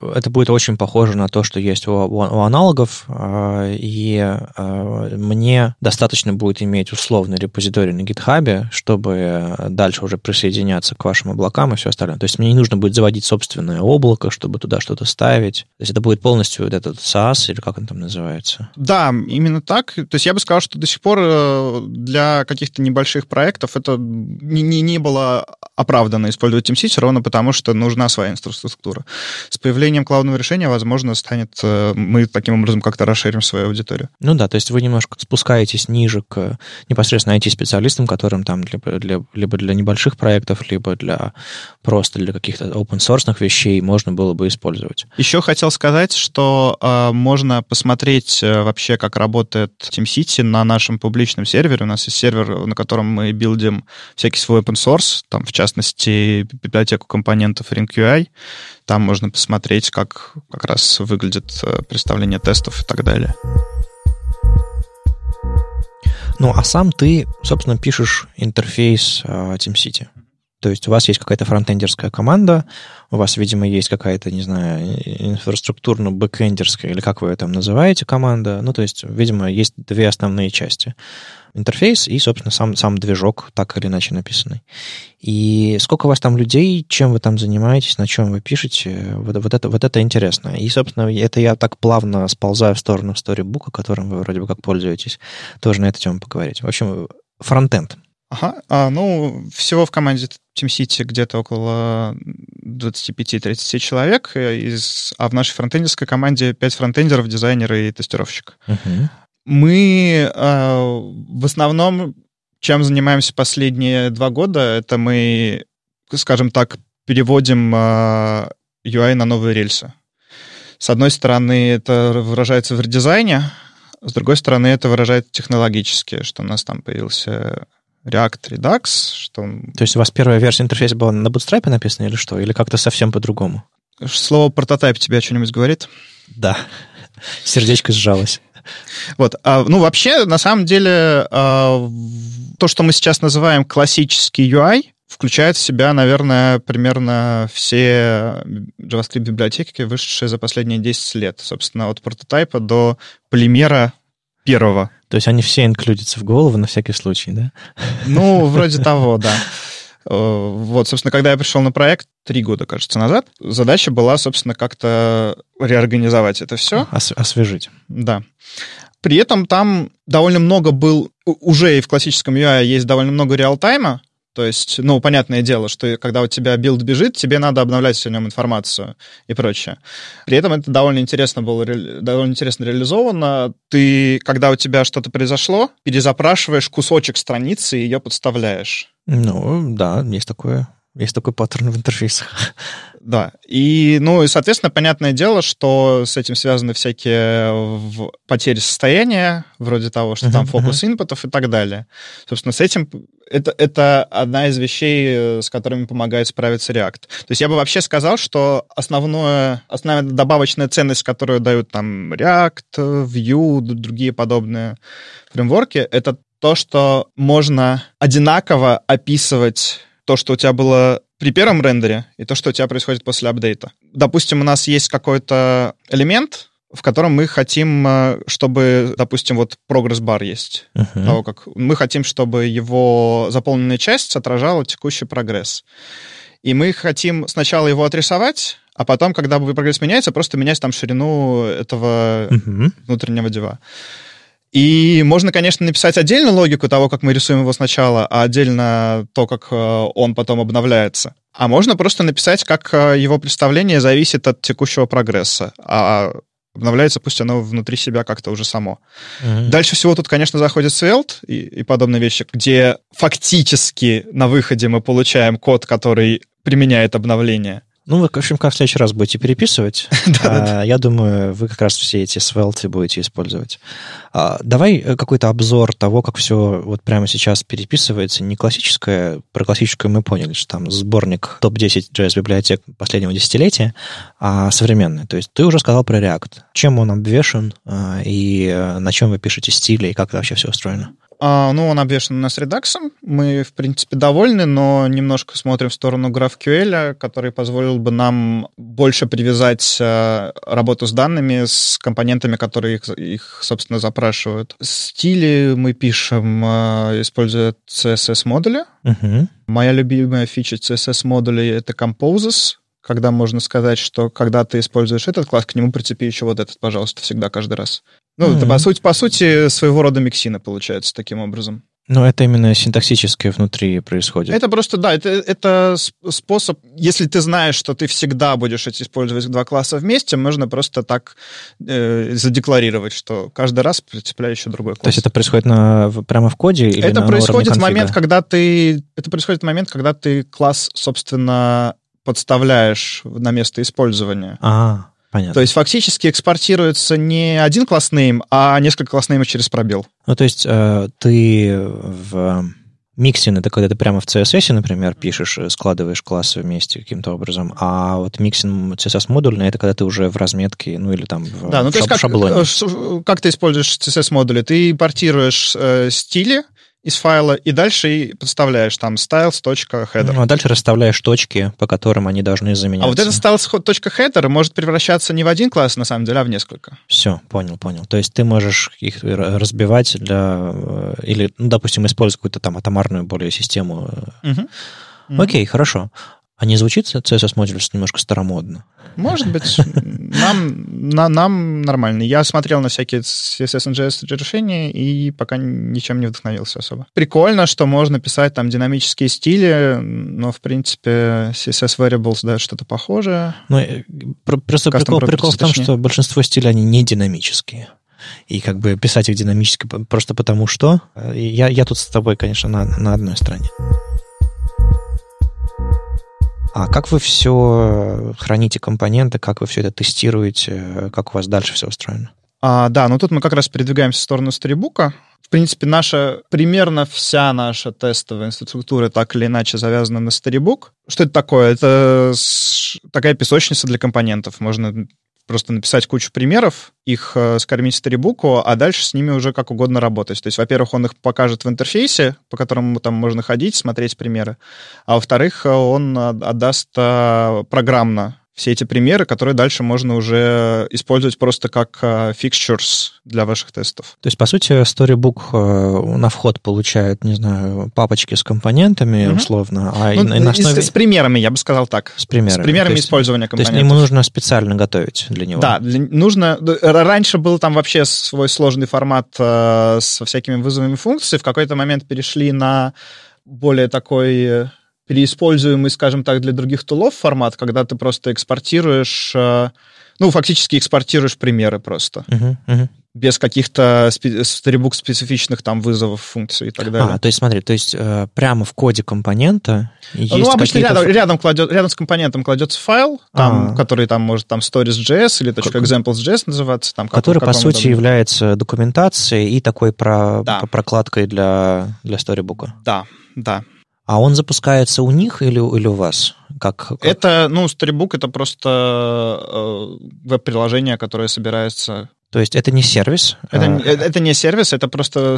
это будет очень похоже на то, что есть у, у, у аналогов, э, и э, мне достаточно будет иметь условный репозиторий на GitHub, чтобы дальше уже присоединяться к вашим облакам и все остальное. То есть мне не нужно будет заводить собственное облако, чтобы туда что-то ставить. То есть это будет полностью вот этот SaaS, или как он там называется? Да, именно так. То есть я бы сказал, что до сих пор э, для каких-то небольших проектов это не, не, не было оправданно использовать TeamCity ровно потому, что нужна своя инфраструктура. С появлением появлением клаудного решения, возможно, станет... Э, мы таким образом как-то расширим свою аудиторию. Ну да, то есть вы немножко спускаетесь ниже к непосредственно IT-специалистам, которым там либо для, либо для небольших проектов, либо для просто для каких-то open-source вещей можно было бы использовать. Еще хотел сказать, что э, можно посмотреть э, вообще, как работает TeamCity на нашем публичном сервере. У нас есть сервер, на котором мы билдим всякий свой open source, там, в частности, библиотеку компонентов RingQI. Там можно посмотреть, как как раз выглядит э, представление тестов и так далее. Ну, а сам ты, собственно, пишешь интерфейс uh, TeamCity. То есть у вас есть какая-то фронтендерская команда, у вас, видимо, есть какая-то, не знаю, инфраструктурно-бэкэндерская, или как вы это называете, команда. Ну, то есть, видимо, есть две основные части. Интерфейс и, собственно, сам, сам движок, так или иначе написанный. И сколько у вас там людей, чем вы там занимаетесь, на чем вы пишете, вот, вот, это, вот это интересно. И, собственно, это я так плавно сползаю в сторону сторибука, которым вы вроде бы как пользуетесь, тоже на эту тему поговорить. В общем, фронтенд. Ага, а, ну, всего в команде TeamCity где-то около 25-30 человек, э, из, а в нашей фронтендерской команде 5 фронтендеров, дизайнеры и тестировщик. Uh-huh. Мы э, в основном, чем занимаемся последние два года, это мы, скажем так, переводим UI на новые рельсы. С одной стороны, это выражается в редизайне, с другой стороны, это выражает технологически, что у нас там появился React Redux, что... То есть у вас первая версия интерфейса была на Bootstrap написана или что? Или как-то совсем по-другому? Слово прототип тебе что-нибудь говорит? Да. (laughs) Сердечко сжалось. Вот. А, ну, вообще, на самом деле, а, то, что мы сейчас называем классический UI, включает в себя, наверное, примерно все JavaScript-библиотеки, вышедшие за последние 10 лет. Собственно, от прототипа до полимера первого. То есть они все инклюдятся в голову на всякий случай, да? Ну, вроде того, да. (laughs) Э, вот, собственно, когда я пришел на проект три года, кажется, назад, задача была, собственно, как-то реорганизовать это все. Ос- освежить. Да. При этом там довольно много был, уже и в классическом UI есть довольно много реалтайма, то есть, ну, понятное дело, что когда у тебя билд бежит, тебе надо обновлять о нем информацию и прочее. При этом это довольно интересно было, довольно интересно реализовано. Ты, когда у тебя что-то произошло, перезапрашиваешь кусочек страницы и ее подставляешь. Ну, да, есть такое. Есть такой паттерн в интерфейсах. (laughs) Да. И, ну, и, соответственно, понятное дело, что с этим связаны всякие потери состояния, вроде того, что uh-huh, там фокус uh-huh. инпутов и так далее. Собственно, с этим это, это одна из вещей, с которыми помогает справиться React. То есть я бы вообще сказал, что основное, основная добавочная ценность, которую дают там React, Vue, другие подобные фреймворки, это то, что можно одинаково описывать то, что у тебя было при первом рендере, и то, что у тебя происходит после апдейта. Допустим, у нас есть какой-то элемент, в котором мы хотим, э, чтобы, допустим, вот прогресс-бар есть. Uh-huh. Того, как мы хотим, чтобы его заполненная часть отражала текущий прогресс. И мы хотим сначала его отрисовать, а потом, когда прогресс меняется, просто менять там ширину этого uh-huh. внутреннего дива. И можно, конечно, написать отдельно логику того, как мы рисуем его сначала, а отдельно то, как э, он потом обновляется. А можно просто написать, как э, его представление зависит от текущего прогресса. А обновляется, пусть оно внутри себя как-то уже само. Mm-hmm. Дальше всего тут, конечно, заходит Svelte и, и подобные вещи, где фактически на выходе мы получаем код, который применяет обновление. Ну, вы, в общем, как в следующий раз будете переписывать. (laughs) а, я думаю, вы как раз все эти свелты будете использовать. А, давай э, какой-то обзор того, как все вот прямо сейчас переписывается. Не классическое, про классическую мы поняли, что там сборник топ-10 JS-библиотек последнего десятилетия, а современный. То есть ты уже сказал про React. Чем он обвешен, а, и э, на чем вы пишете стили, и как вообще все устроено? А, ну, он обвешен у нас редаксом. Мы, в принципе, довольны, но немножко смотрим в сторону GraphQL, который позволил бы нам больше привязать э, работу с данными с компонентами, которые их, их собственно, запрашивают. Стили мы пишем, э, используя CSS-модули. Uh-huh. Моя любимая фича CSS-модулей — это Composes, когда можно сказать, что когда ты используешь этот класс, к нему прицепи еще вот этот, пожалуйста, всегда, каждый раз. Ну, mm-hmm. это, по сути, по сути, своего рода миксина получается таким образом. Но это именно синтаксическое внутри происходит. Это просто, да, это, это способ, если ты знаешь, что ты всегда будешь эти использовать два класса вместе, можно просто так э, задекларировать, что каждый раз прицепляю еще другой класс. То есть это происходит на, прямо в коде или это на происходит в момент, когда ты, это происходит в момент, когда ты класс, собственно, подставляешь на место использования. А, понятно. То есть фактически экспортируется не один класс name, а несколько класс name через пробел. Ну, то есть э, ты в миксин это когда ты прямо в CSS, например, пишешь, э, складываешь классы вместе каким-то образом, а вот миксин CSS модульный это когда ты уже в разметке, ну или там в, да, ну, в то есть как, шаблоне. Э, как ты используешь CSS модули? Ты импортируешь э, стили, из файла, и дальше и подставляешь там styles.header. Ну, а дальше расставляешь точки, по которым они должны заменяться. А вот этот styles.header может превращаться не в один класс, на самом деле, а в несколько. Все, понял, понял. То есть ты можешь их разбивать для... э, Или, ну, допустим, использовать какую-то там атомарную более систему. Угу. Окей, хорошо. А не звучит CSS Modules немножко старомодно? Может быть. Нам, на, нам нормально. Я смотрел на всякие CSS JS решения и пока ничем не вдохновился особо. Прикольно, что можно писать там динамические стили, но, в принципе, CSS Variables дают что-то похожее. Ну, э, про- просто Custom прикол, прикол в том, точнее. что большинство стилей, они не динамические. И как бы писать их динамически просто потому что... э, Я, я тут с тобой, конечно, на, на одной стороне. А как вы все храните компоненты, как вы все это тестируете, как у вас дальше все устроено? А, да, ну тут мы как раз передвигаемся в сторону сторибука. В принципе, наша, примерно вся наша тестовая инфраструктура так или иначе завязана на Storybook. Что это такое? Это такая песочница для компонентов. Можно просто написать кучу примеров, их э, скормить Storybook, а дальше с ними уже как угодно работать. То есть, во-первых, он их покажет в интерфейсе, по которому там можно ходить, смотреть примеры, а во-вторых, э, он э, отдаст э, программно все эти примеры, которые дальше можно уже использовать просто как э, fixtures для ваших тестов. То есть, по сути, Storybook э, на вход получает, не знаю, папочки с компонентами, Мгм. условно, а Ну, и на и с- основе... с, примерами, я бы сказал так. С примерами. С примерами То есть- использования То есть компонентов. ему нужно специально готовить для него. Да, для- нужно... Раньше был там вообще свой сложный формат э, со всякими вызовами функций. В какой-то момент перешли на более такой э, переиспользуемый, скажем так, для других тулов формат, когда ты просто экспортируешь... э, ну, фактически экспортируешь примеры просто, Мгм, мгм. без каких-то storybook специфичных там вызовов функций и так далее. А, то есть смотри, то есть э, прямо в коде компонента есть ну, обычно рядом, рядом, кладет, рядом с компонентом кладется файл, там, А. который там может там stories.js или .examples.js называться. Там, как- который, по сути, удобно. является документацией и такой про, Да. про- прокладкой для, для Storybook. Да, да. А он запускается у них или, или у вас? Как, как? Это, ну, Storybook это просто э, веб-приложение, которое собирается... То есть это не сервис? Это, а, не- это не сервис, это просто...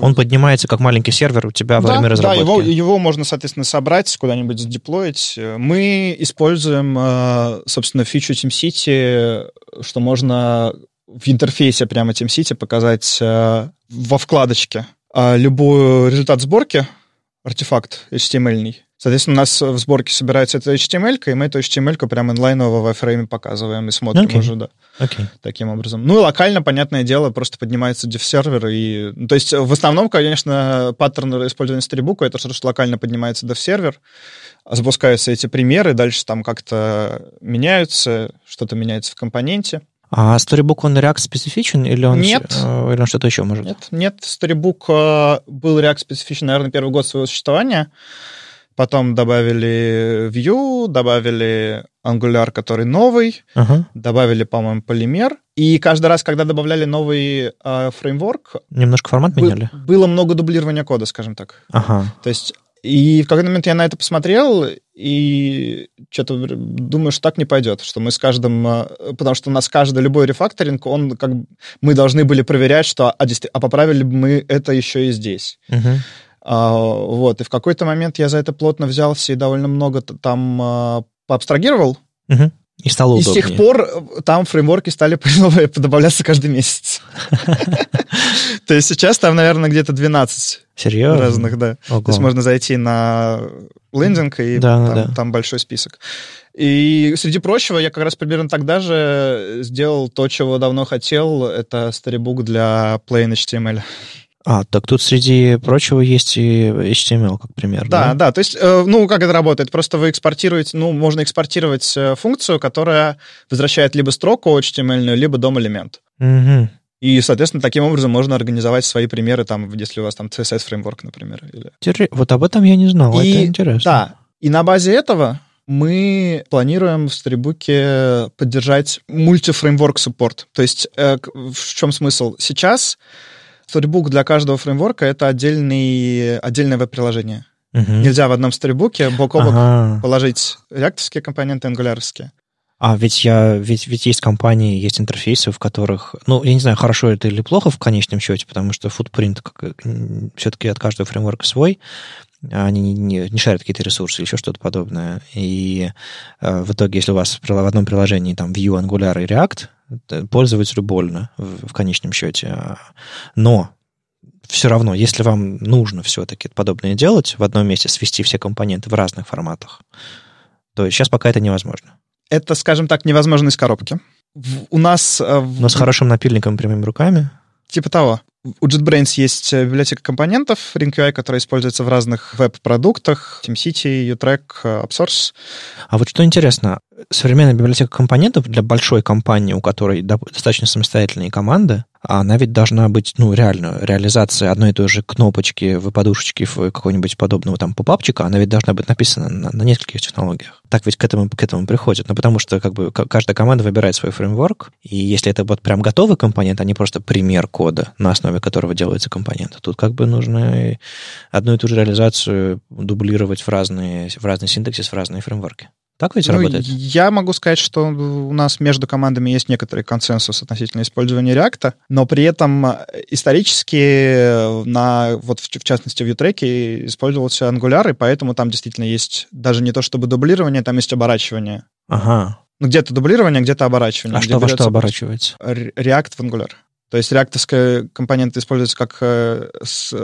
Он поднимается как маленький сервер у тебя во да, время да, разработки? его, его можно, соответственно, собрать, куда-нибудь задеплоить. Мы используем, э, собственно, фичу TeamCity, что можно в интерфейсе прямо TeamCity показать э, во вкладочке э, любой результат сборки, артефакт HTML. Соответственно, у нас в сборке собирается эта HTML, и мы эту HTML прямо онлайново в iframe показываем и смотрим Окей. уже, да Окей. таким образом. Ну и локально, понятное дело, просто поднимается dev-сервер. И... ну, То есть в основном, конечно, паттерн использования Storybook это что локально поднимается dev-сервер, запускаются эти примеры, дальше там как-то меняются, что-то меняется в компоненте. А Storybook, он React специфичен или он, Нет. э, или он что-то еще может? Нет, нет, Storybook э, был React специфичен, наверное, первый год своего существования. Потом добавили Vue, добавили Angular, который новый, Ага. добавили, по-моему, полимер. И каждый раз, когда добавляли новый э, фреймворк, Немножко формат Бы- меняли? было много дублирования кода, скажем так. Ага. То есть, и в какой-то момент я на это посмотрел, и что-то думаю, что так не пойдет, что мы с каждым, э, потому что у нас каждый любой рефакторинг, он как мы должны были проверять, что а, а поправили бы мы это еще и здесь. Мгм. А, вот, и в какой-то момент я за это плотно взялся и довольно много там а, поабстрагировал. Мгм. И стало И удобнее. с тех пор э, там фреймворки стали (laughs) новые добавляться каждый месяц. (laughs) То есть сейчас там, наверное, где-то 12 Серьезно? разных, да. Ого. То есть можно зайти на лендинг, и Да, там, да. там большой список. И среди прочего, я как раз примерно тогда же сделал то, чего давно хотел. Это storybook для plain HTML. А, так тут среди прочего есть и HTML, как пример, Да, да? да, то есть, э, ну, как это работает? Просто вы экспортируете, ну, можно экспортировать э, функцию, которая возвращает либо строку HTML, либо дом-элемент. Мгм. И, соответственно, таким образом можно организовать свои примеры, там, если у вас там CSS-фреймворк, например. Или... Вот об этом я не знал, И- это интересно. Да, и на базе этого мы планируем в Storybook поддержать мультифреймворк суппорт. То есть э, в чем смысл? Сейчас Storybook для каждого фреймворка — это отдельный, отдельное веб-приложение. Мгм. Нельзя в одном Storybook бок о бок Ага. положить реакторские компоненты, ангуляровские. А ведь я, ведь, ведь есть компании, есть интерфейсы, в которых, ну, я не знаю, хорошо это или плохо в конечном счете, потому что footprint как, все-таки от каждого фреймворка свой, они не, не, не шарят какие-то ресурсы или еще что-то подобное. И э, в итоге, если у вас в одном приложении там Vue, Angular и React, пользователю больно в, в конечном счете. Но все равно, если вам нужно все-таки подобное делать, в одном месте свести все компоненты в разных форматах, то сейчас пока это невозможно. Это, скажем так, невозможно из коробки. У нас... Э, Но с хорошим напильником прямыми руками? Типа того. У JetBrains есть э, библиотека компонентов RingUI, которая используется в разных веб-продуктах, TeamCity, UTrack, э, AppSource. А вот что интересно, современная библиотека компонентов для большой компании, у которой достаточно самостоятельные команды, она ведь должна быть, ну, реально, реализация одной и той же кнопочки в подушечке в какого-нибудь подобного там попапчика, она ведь должна быть написана на, на нескольких технологиях. Так ведь к этому, к этому приходит. Ну, потому что как бы каждая команда выбирает свой фреймворк, и если это вот прям готовый компонент, а не просто пример кода, на основе которого делается компонент, тут как бы нужно одну и ту же реализацию дублировать в разные, в разный синтаксис, в разные фреймворки. Так ведь ну, работает? Я могу сказать, что у нас между командами есть некоторый консенсус относительно использования React, но при этом э, исторически э, на, вот в, в частности в Utreck использовался Angular, и поэтому там действительно есть даже не то чтобы дублирование, там есть оборачивание. Ага. Ну, где-то дублирование, где-то оборачивание. А где что во что оборачивается? React в Angular. То есть реактовская компонента используется как э,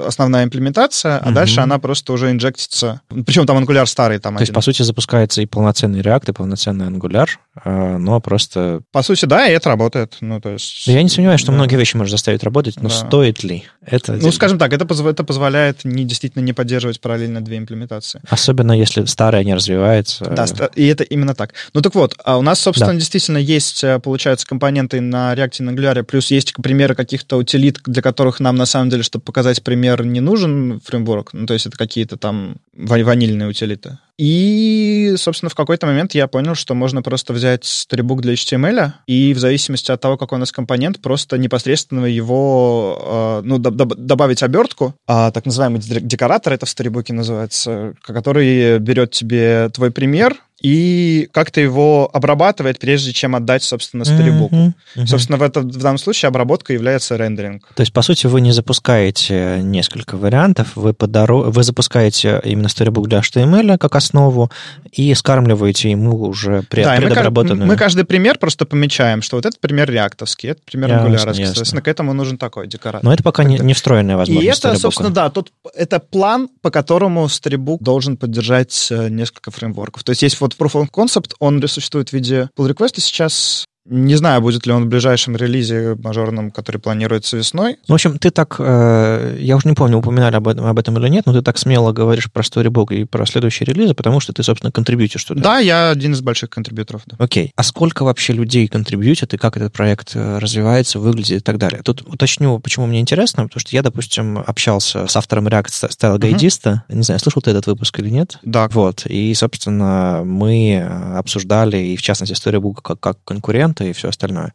основная имплементация, а угу. дальше она просто уже инжектится. Причем там Angular старый там. То один. есть, по сути, запускается и полноценный React, и полноценный Angular, э, но просто... По сути, да, и это работает. Ну, то есть... Я не сомневаюсь, что да. многие вещи можно заставить работать, но да. стоит ли это? Ну, скажем так, это, позв... это позволяет не, действительно не поддерживать параллельно две имплементации. Особенно если старая не развивается. Да, и это именно так. Ну, так вот, а у нас, собственно, да. действительно есть, э, получается, компоненты на React и на Angular, плюс есть примеры каких-то утилит, для которых нам на самом деле, чтобы показать пример, не нужен фреймворк. Ну, то есть это какие-то там ванильные утилиты. И, собственно, в какой-то момент я понял, что можно просто взять storybook для HTML и в зависимости от того, какой у нас компонент, просто непосредственно его, э, ну, добавить обертку, а, так называемый декоратор, это в storybook называется, который берет тебе твой пример, и как-то его обрабатывает, прежде чем отдать, собственно, сторибуку. Mm-hmm. Mm-hmm. Собственно, в, это, в данном случае обработка является рендеринг. То есть, по сути, вы не запускаете несколько вариантов, вы, подоро... вы запускаете именно сторибук для HTML как основу и скармливаете ему уже пред... да, предобработанную... Мы, мы каждый пример просто помечаем, что вот этот пример реактовский, этот пример ангуляровский. Соответственно, к этому нужен такой декоратор. Но это пока не, не встроенная возможность И это, сторибука. собственно, да, тут это план, по которому сторибук должен поддержать э, несколько фреймворков. То есть есть вот Proof of Concept, он существует в виде pull request сейчас не знаю, будет ли он в ближайшем релизе мажорном, который планируется весной. Ну, в общем, ты так, э, я уже не помню, упоминали об этом, об этом или нет, но ты так смело говоришь про Storybook и про следующие релизы, потому что ты, собственно, контрибьютишь туда. Да, я один из больших контрибьюторов. Да. Окей. А сколько вообще людей контрибьютят и как этот проект э, развивается, выглядит и так далее? Тут уточню, почему мне интересно, потому что я, допустим, общался с автором React Style Guideista. Uh-huh. Не знаю, слышал ты этот выпуск или нет? Да. Вот. И, собственно, мы обсуждали, и в частности, Storybook как, как конкурент, контента и все остальное.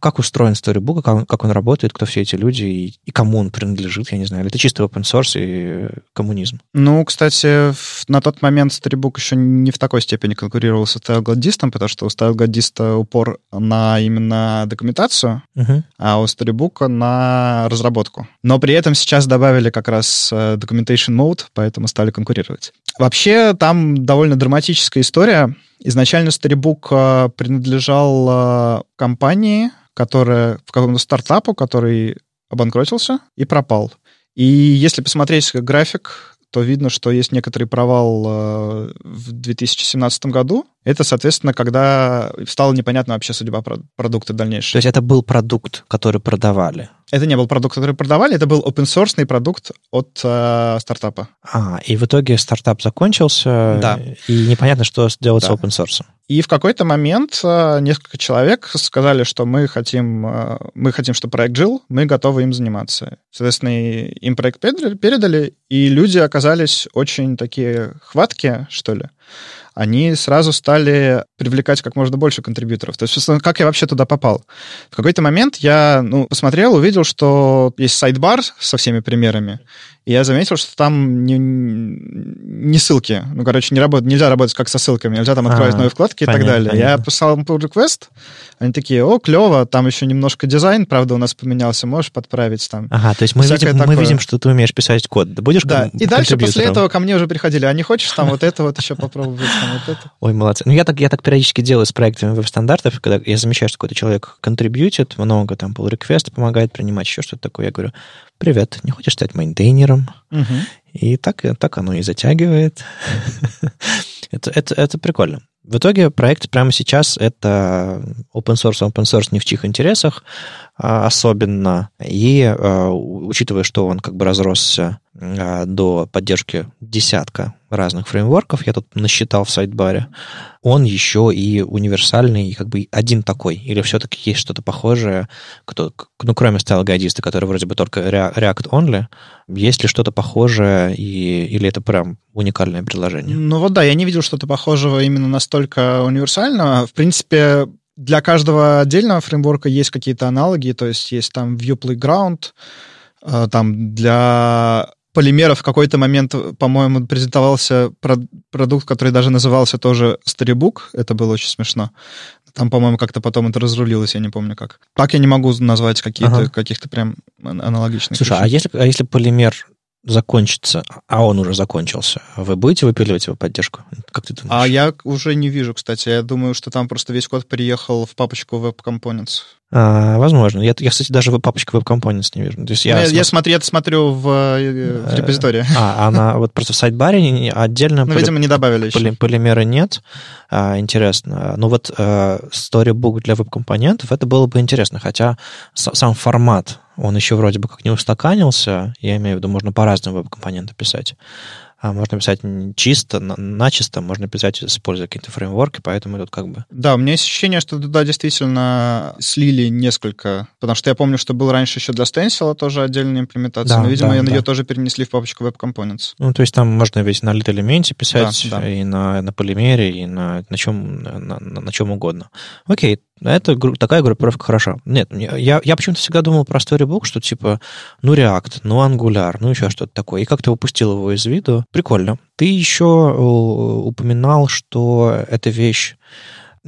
Как устроен Storybook, как он, как он работает, кто все эти люди и, и кому он принадлежит, я не знаю. Или это чисто open source и коммунизм? Ну, кстати, на тот момент Storybook еще не в такой степени конкурировал с StyleGladdist, потому что у StyleGladdist упор на именно документацию, uh-huh. а у Storybook на разработку. Но при этом сейчас добавили как раз э, documentation mode, поэтому стали конкурировать. Вообще, там довольно драматическая история. Изначально Storybook э, принадлежал э, компании, которая в каком-то стартапу, который обанкротился и пропал. И если посмотреть график, то видно, что есть некоторый провал э, в 2017 году. Это, соответственно, когда стало непонятно вообще судьба продукта дальнейшего. То есть это был продукт, который продавали? Это не был продукт, который продавали, это был open source продукт от э, стартапа. А, и в итоге стартап закончился, да. и непонятно, что сделать да. с open source. И в какой-то момент э, несколько человек сказали, что мы хотим, э, мы хотим, чтобы проект жил, мы готовы им заниматься. Соответственно, им проект передали, и люди оказались очень такие хваткие, что ли они сразу стали привлекать как можно больше контрибьюторов. То есть, как я вообще туда попал? В какой-то момент я ну, посмотрел, увидел, что есть сайт-бар со всеми примерами, И я заметил, что там не, не ссылки. Ну, короче, не работает, нельзя работать как со ссылками. Нельзя там открывать а, новые вкладки понятно, и так далее. Понятно. Я писал им pull request, они такие, о, клево, там еще немножко дизайн, правда, у нас поменялся, можешь подправить там. Ага, то есть мы, видим, мы видим, что ты умеешь писать код. Да будешь Да, и дальше после этого ко мне уже приходили, а не хочешь там вот это вот еще попробовать, там вот это? Ой, молодцы. Ну, я так, я так периодически делаю с проектами веб-стандартов, когда я замечаю, что какой-то человек контрибьютит, много там pull request помогает принимать, еще что-то такое. Я говорю, привет, не хочешь стать мейнтейнером? Угу. И так, так оно и затягивает. (laughs) это, это, это прикольно. В итоге проект прямо сейчас это open source, open source не в чьих интересах а, особенно. И а, учитывая, что он как бы разросся а, до поддержки десятка разных фреймворков, я тут насчитал в сайт-баре, он еще и универсальный, и как бы один такой. Или все-таки есть что-то похожее, кто, ну, кроме Styleguidist а, который вроде бы только React only, есть ли что-то похожее, и, или это прям уникальное предложение? Ну вот да, я не видел что-то похожего именно настолько универсального. В принципе, для каждого отдельного фреймворка есть какие-то аналоги, то есть есть там Vue Playground, э, там для полимеров в какой-то момент, по-моему, презентовался продукт, который даже назывался тоже Storybook, это было очень смешно. Там, по-моему, как-то потом это разрулилось, я не помню как. Так я не могу назвать какие-то, ага. каких-то прям аналогичных. Слушай, вещей. а если, а если полимер закончится, а он уже закончился, вы будете выпиливать его поддержку? Как ты думаешь? А я уже не вижу, кстати. Я думаю, что там просто весь код приехал в папочку Web Components. А, возможно. Я, я, кстати, даже папочку Web Components не вижу. То есть я, ну, я, смотр... я смотрю, это смотрю в, э, в репозитории. А, она вот просто в сайт-баре отдельно... (laughs) Ну, видимо, не добавили еще. Полимеры нет. А, интересно. Ну вот э, Storybook для веб-компонентов, это было бы интересно, хотя сам формат, он еще вроде бы как не устаканился, я имею в виду, можно по-разному веб-компоненты писать. А можно писать чисто, начисто, можно писать, используя какие-то фреймворки, поэтому тут как бы... Да, у меня есть ощущение, что туда действительно слили несколько, потому что я помню, что был раньше еще для Stencil тоже отдельная имплементация, да, но, видимо, да, да. ее тоже перенесли в папочку Web Components. Ну, то есть там можно ведь на лид-элементе писать, да, да. и на, на полимере, и на, на, чем, на, на чем угодно. Окей, это такая группировка хороша. Нет, я, я почему-то всегда думал про Storybook, что типа, ну, React, ну, Angular, ну, еще что-то такое. И как-то упустил его из виду. Прикольно. Ты еще упоминал, что эта вещь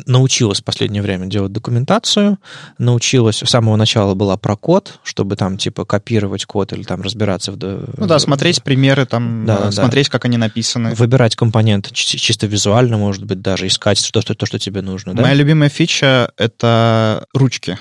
научилась в последнее время делать документацию, научилась, с самого начала была про код, чтобы там, типа, копировать код или там разбираться в... Ну да, смотреть примеры, там, да, смотреть, да. как они написаны. Выбирать компоненты чисто визуально, может быть, даже искать то, что, то, что тебе нужно, да? Моя любимая фича — это ручки.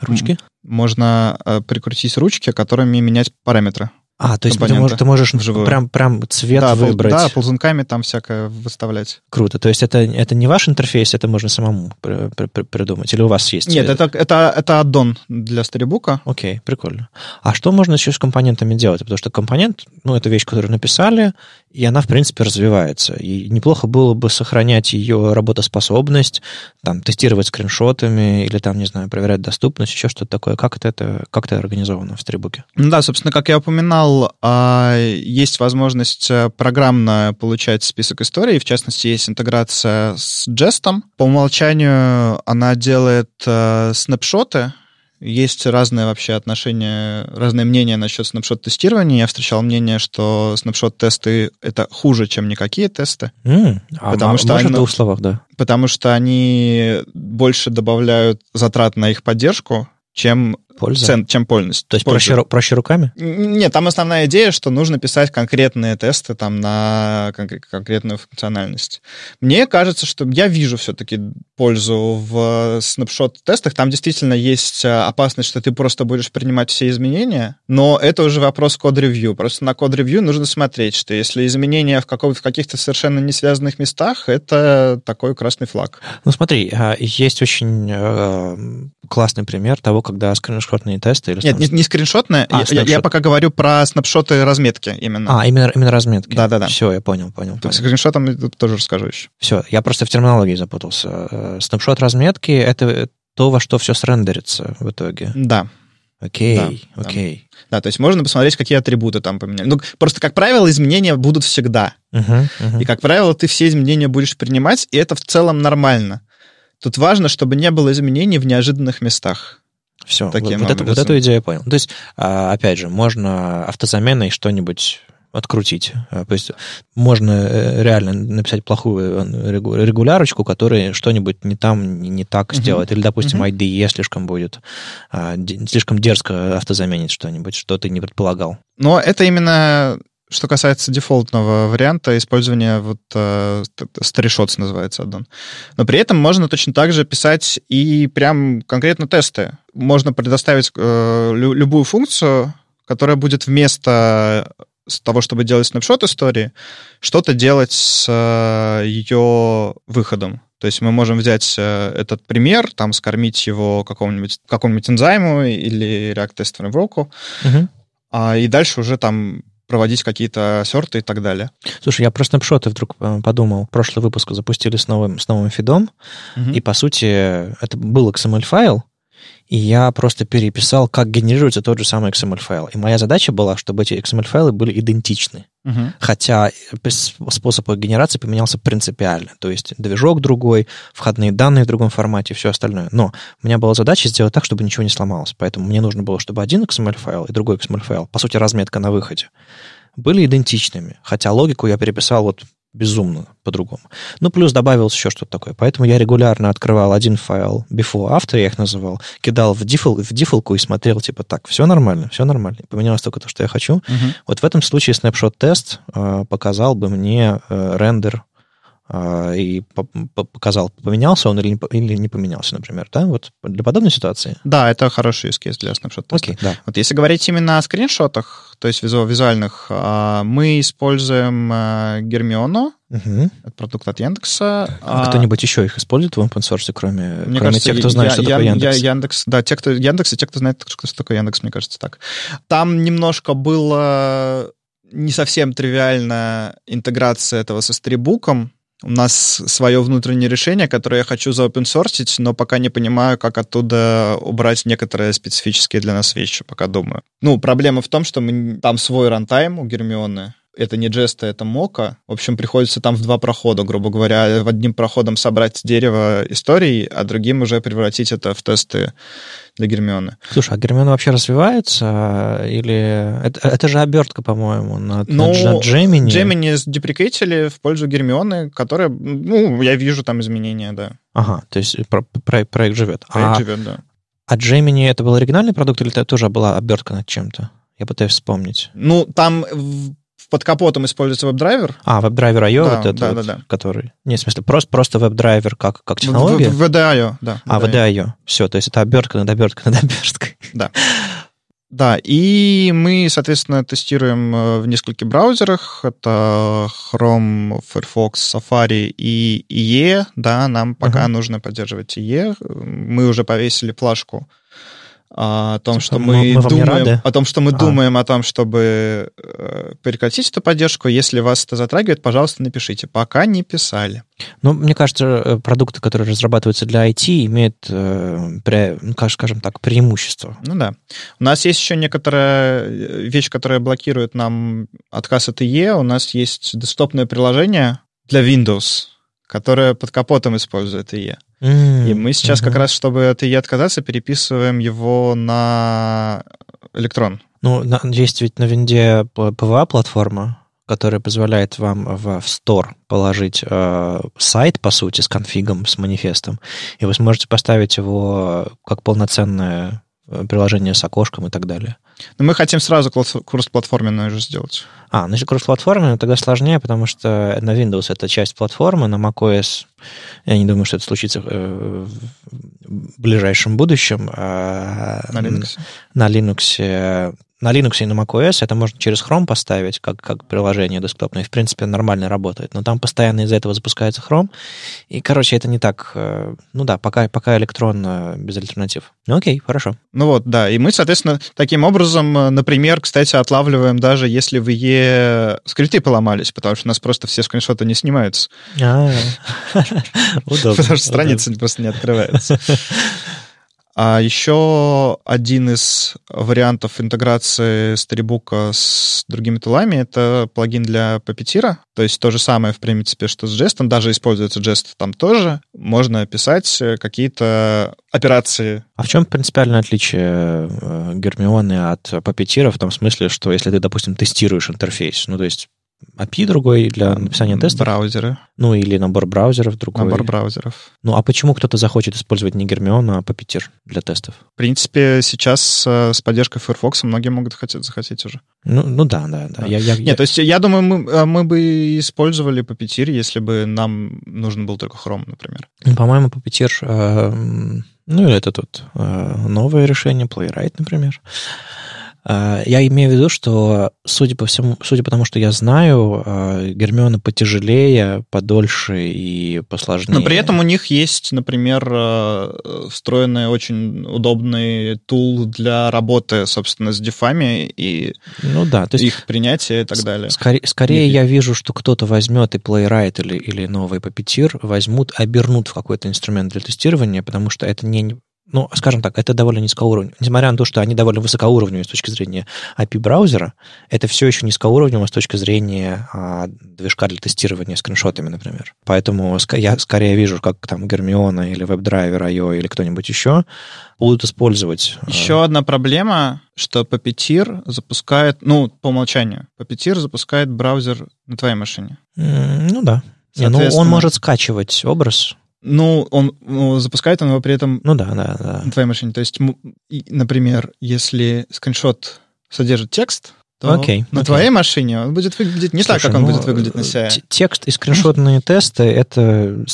Ручки? Можно э, прикрутить ручки, которыми менять параметры. А, то есть ты можешь, ты можешь вживую. прям, прям цвет да, выбрать. Да, ползунками там всякое выставлять. Круто. То есть это, это не ваш интерфейс, это можно самому при, при, при, придумать? Или у вас есть? Нет, это, это, это аддон для Storybook. Окей, прикольно. А что можно еще с компонентами делать? Потому что компонент, ну, это вещь, которую написали, и она, в принципе, развивается. И неплохо было бы сохранять ее работоспособность, там, тестировать скриншотами или там, не знаю, проверять доступность, еще что-то такое. Как это, это, как это организовано в Storybook? Ну да, собственно, как я упоминал, а, есть возможность э, программно получать список историй, в частности, есть интеграция с Jest. По умолчанию она делает э, снапшоты, есть разные вообще отношения, разные мнения насчет снапшот-тестирования. Я встречал мнение, что снапшот-тесты — это хуже, чем никакие тесты. Mm, потому а что они, в двух словах, да? Потому что они больше добавляют затрат на их поддержку, чем Польза? Цен, чем польность. То есть проще, проще руками? Нет, там основная идея, что нужно писать конкретные тесты там, на кон- конкретную функциональность. Мне кажется, что я вижу все-таки пользу в снапшот-тестах. Там действительно есть э, опасность, что ты просто будешь принимать все изменения, но это уже вопрос код-ревью. Просто на код-ревью нужно смотреть, что если изменения в, каком- в каких-то совершенно не связанных местах, это такой красный флаг. Ну смотри, а, есть очень э, классный пример того, когда скрин скриншотные тесты? Или Нет, не, не скриншотные. А, я, я пока говорю про снапшоты разметки именно. А, именно, именно разметки. Да-да-да. Все, я понял, понял. Тут скриншотом тоже расскажу еще. Все, я просто в терминологии запутался. Э, снапшот разметки — это то, во что все срендерится в итоге. Да. Окей, да, окей. Да. да, то есть можно посмотреть, какие атрибуты там поменяли. Ну, просто, как правило, изменения будут всегда. Uh-huh, uh-huh. И, как правило, ты все изменения будешь принимать, и это в целом нормально. Тут важно, чтобы не было изменений в неожиданных местах. Все, вот, вот, это, вот эту идею я понял. То есть, а, опять же, можно автозаменой что-нибудь открутить. А, то есть можно э, реально написать плохую э, регулярочку, которая что-нибудь не там, не так uh-huh. сделает. Или, допустим, uh-huh. IDE слишком будет, а, слишком дерзко автозаменить что-нибудь, что ты не предполагал. Но это именно что касается дефолтного варианта использования вот э, называется аддон. Но при этом можно точно так же писать и прям конкретно тесты. Можно предоставить э, любую функцию, которая будет вместо с того, чтобы делать снапшот истории, что-то делать с э, ее выходом. То есть мы можем взять э, этот пример, там скормить его какому-нибудь какому-нибудь энзайму или React Test Framework, угу. а, и дальше уже там проводить какие-то сорты и так далее. Слушай, я про снапшоты вдруг э, подумал. Прошлый выпуск запустили с новым, с новым фидом, угу. и, по сути, это был XML-файл, и я просто переписал, как генерируется тот же самый XML-файл. И моя задача была, чтобы эти XML-файлы были идентичны. Uh-huh. Хотя способ их генерации поменялся принципиально. То есть движок другой, входные данные в другом формате, все остальное. Но у меня была задача сделать так, чтобы ничего не сломалось. Поэтому мне нужно было, чтобы один XML-файл и другой XML-файл, по сути, разметка на выходе, были идентичными. Хотя логику я переписал вот безумно по-другому. Ну, плюс добавилось еще что-то такое. Поэтому я регулярно открывал один файл before, after, я их называл, кидал в, дефол, в дефолку и смотрел, типа, так, все нормально, все нормально. Поменялось только то, что я хочу. Uh-huh. Вот в этом случае snapshot-тест э, показал бы мне э, рендер и показал, поменялся он или не, или не поменялся, например, да? Вот для подобной ситуации? Да, это хороший use case для снапшот-теста. Окей, да. Вот если говорить именно о скриншотах, то есть визуальных, а, мы используем Гермиону, Угу. Это продукт от Яндекса. А, а кто-нибудь еще их использует в open source, кроме, мне кроме кажется, тех, кто знает, я, что я, такое Яндекс? Я, Яндекс? Да, те, кто Яндекс, и те, кто знает, что такое Яндекс, мне кажется, так. Там немножко было не совсем тривиальная интеграция этого со стрибуком, у нас свое внутреннее решение, которое я хочу заопенсорсить, но пока не понимаю, как оттуда убрать некоторые специфические для нас вещи, пока думаю. Ну, проблема в том, что мы, там свой рантайм у Гермионы, это не джеста, это мока. В общем, приходится там в два прохода, грубо говоря, в одним проходом собрать дерево историй, а другим уже превратить это в тесты для Гермионы. Слушай, а Гермиона вообще развивается? Или... Это, это же обертка, по-моему, на, ну, на Джемини. Джемини деприкейтили в пользу Гермионы, которая... Ну, я вижу там изменения, да. Ага, то есть про, про, проект живет. Проект а, живет, да. А Gemini это был оригинальный продукт или это тоже была обертка над чем-то? Я пытаюсь вспомнить. Ну, там под капотом используется WebDriver. А, WebdriverIO, да, вот это да, вот, да, да. который... Нет, в смысле, просто, просто WebDriver как, как технология? В, в, WDIO, да. А, WDIO. Все, то есть это обертка над оберткой над оберткой. Да. Да, и мы, соответственно, тестируем э, в нескольких браузерах. Это Chrome, Firefox, Safari и IE. Да, нам пока uh-huh. нужно поддерживать IE. Мы уже повесили плашку о том, типа, что мы, мы думаем, о том, что мы а. думаем о том, чтобы э, прекратить эту поддержку. Если вас это затрагивает, пожалуйста, напишите. Пока не писали. Ну, мне кажется, э, продукты, которые разрабатываются для IT, имеют, э, пре, ну, скажем так, преимущество. Ну да. У нас есть еще некоторая э, вещь, которая блокирует нам отказ от IE. У нас есть десктопное приложение для Windows, которое под капотом использует IE. Mm-hmm. И мы сейчас mm-hmm. как раз, чтобы от ИЕ отказаться, переписываем его на электрон. Ну, есть ведь на винде PVA-платформа, которая позволяет вам в, в Store положить э, сайт, по сути, с конфигом, с манифестом, и вы сможете поставить его как полноценное приложение с окошком и так далее. Но мы хотим сразу кросс-платформенное же сделать. А, значит, кросс-платформенное тогда сложнее, потому что на Windows это часть платформы, на macOS я не думаю, что это случится э, в ближайшем будущем. А на Linux? На Linux на Linux и на macOS это можно через Chrome поставить, как, как приложение десктопное, и, в принципе, нормально работает. Но там постоянно из-за этого запускается Chrome, и, короче, это не так... Э, ну да, пока, пока электронно, без альтернатив. Ну окей, хорошо. Ну вот, да, и мы, соответственно, таким образом, э, например, кстати, отлавливаем даже если в E скрипты поломались, потому что у нас просто все скриншоты не снимаются. А, удобно. (laughs) Потому что страница просто не открывается. (laughs) А еще один из вариантов интеграции Storybook с другими тулами — это плагин для Puppeteer. То есть то же самое, в принципе, что с Jest. Даже используется Jest там тоже. Можно писать какие-то операции. А в чем принципиальное отличие Гермионы от Puppeteer в том смысле, что если ты, допустим, тестируешь интерфейс, ну, то есть API другой для написания тестов. Браузеры. Ну, или набор браузеров другой. Набор браузеров. Ну, а почему кто-то захочет использовать не Гермион, а Puppeteer для тестов? В принципе, сейчас э, с поддержкой Firefox многие могут хотеть захотеть уже. Ну, ну да, да, да. Я, я, Нет, я... то есть я думаю, мы, э, мы бы использовали Puppeteer, если бы нам нужен был только Chrome, например. Ну, по-моему, Puppeteer... Э, ну, это тут э, новое решение, Playwright, например. А, я имею в виду, что, судя по всему, судя по тому, что я знаю, а, Гермиона потяжелее, подольше и посложнее. Но при этом у них есть, например, а, встроенный очень удобный тул для работы, собственно, с дефами и ну, да, то есть их принятия и так далее. Скорее, скорее я вижу, что кто-то возьмет и Playwright или, или новый Puppeteer, возьмут, обернут в какой-то инструмент для тестирования, потому что это не ну, скажем так, это довольно низкоуровнево. Несмотря на то, что они довольно высокоуровневые с точки зрения API-браузера, это все еще низкоуровнево с точки зрения а, движка для тестирования скриншотами, например. Поэтому я скорее вижу, как там Гермиона или WebDriver IO или кто-нибудь еще будут использовать. А, еще одна проблема, что Puppeteer запускает, ну, по умолчанию, Puppeteer запускает браузер на твоей машине. Ну да. Не, ну, он может скачивать образ, ну, он ну, запускает он его при этом ну, да, да, да. на твоей машине. То есть, например, если скриншот содержит текст, то okay, на okay. твоей машине он будет выглядеть не Слушай, так, как он ну, будет выглядеть на CI. Текст и скриншотные тесты — это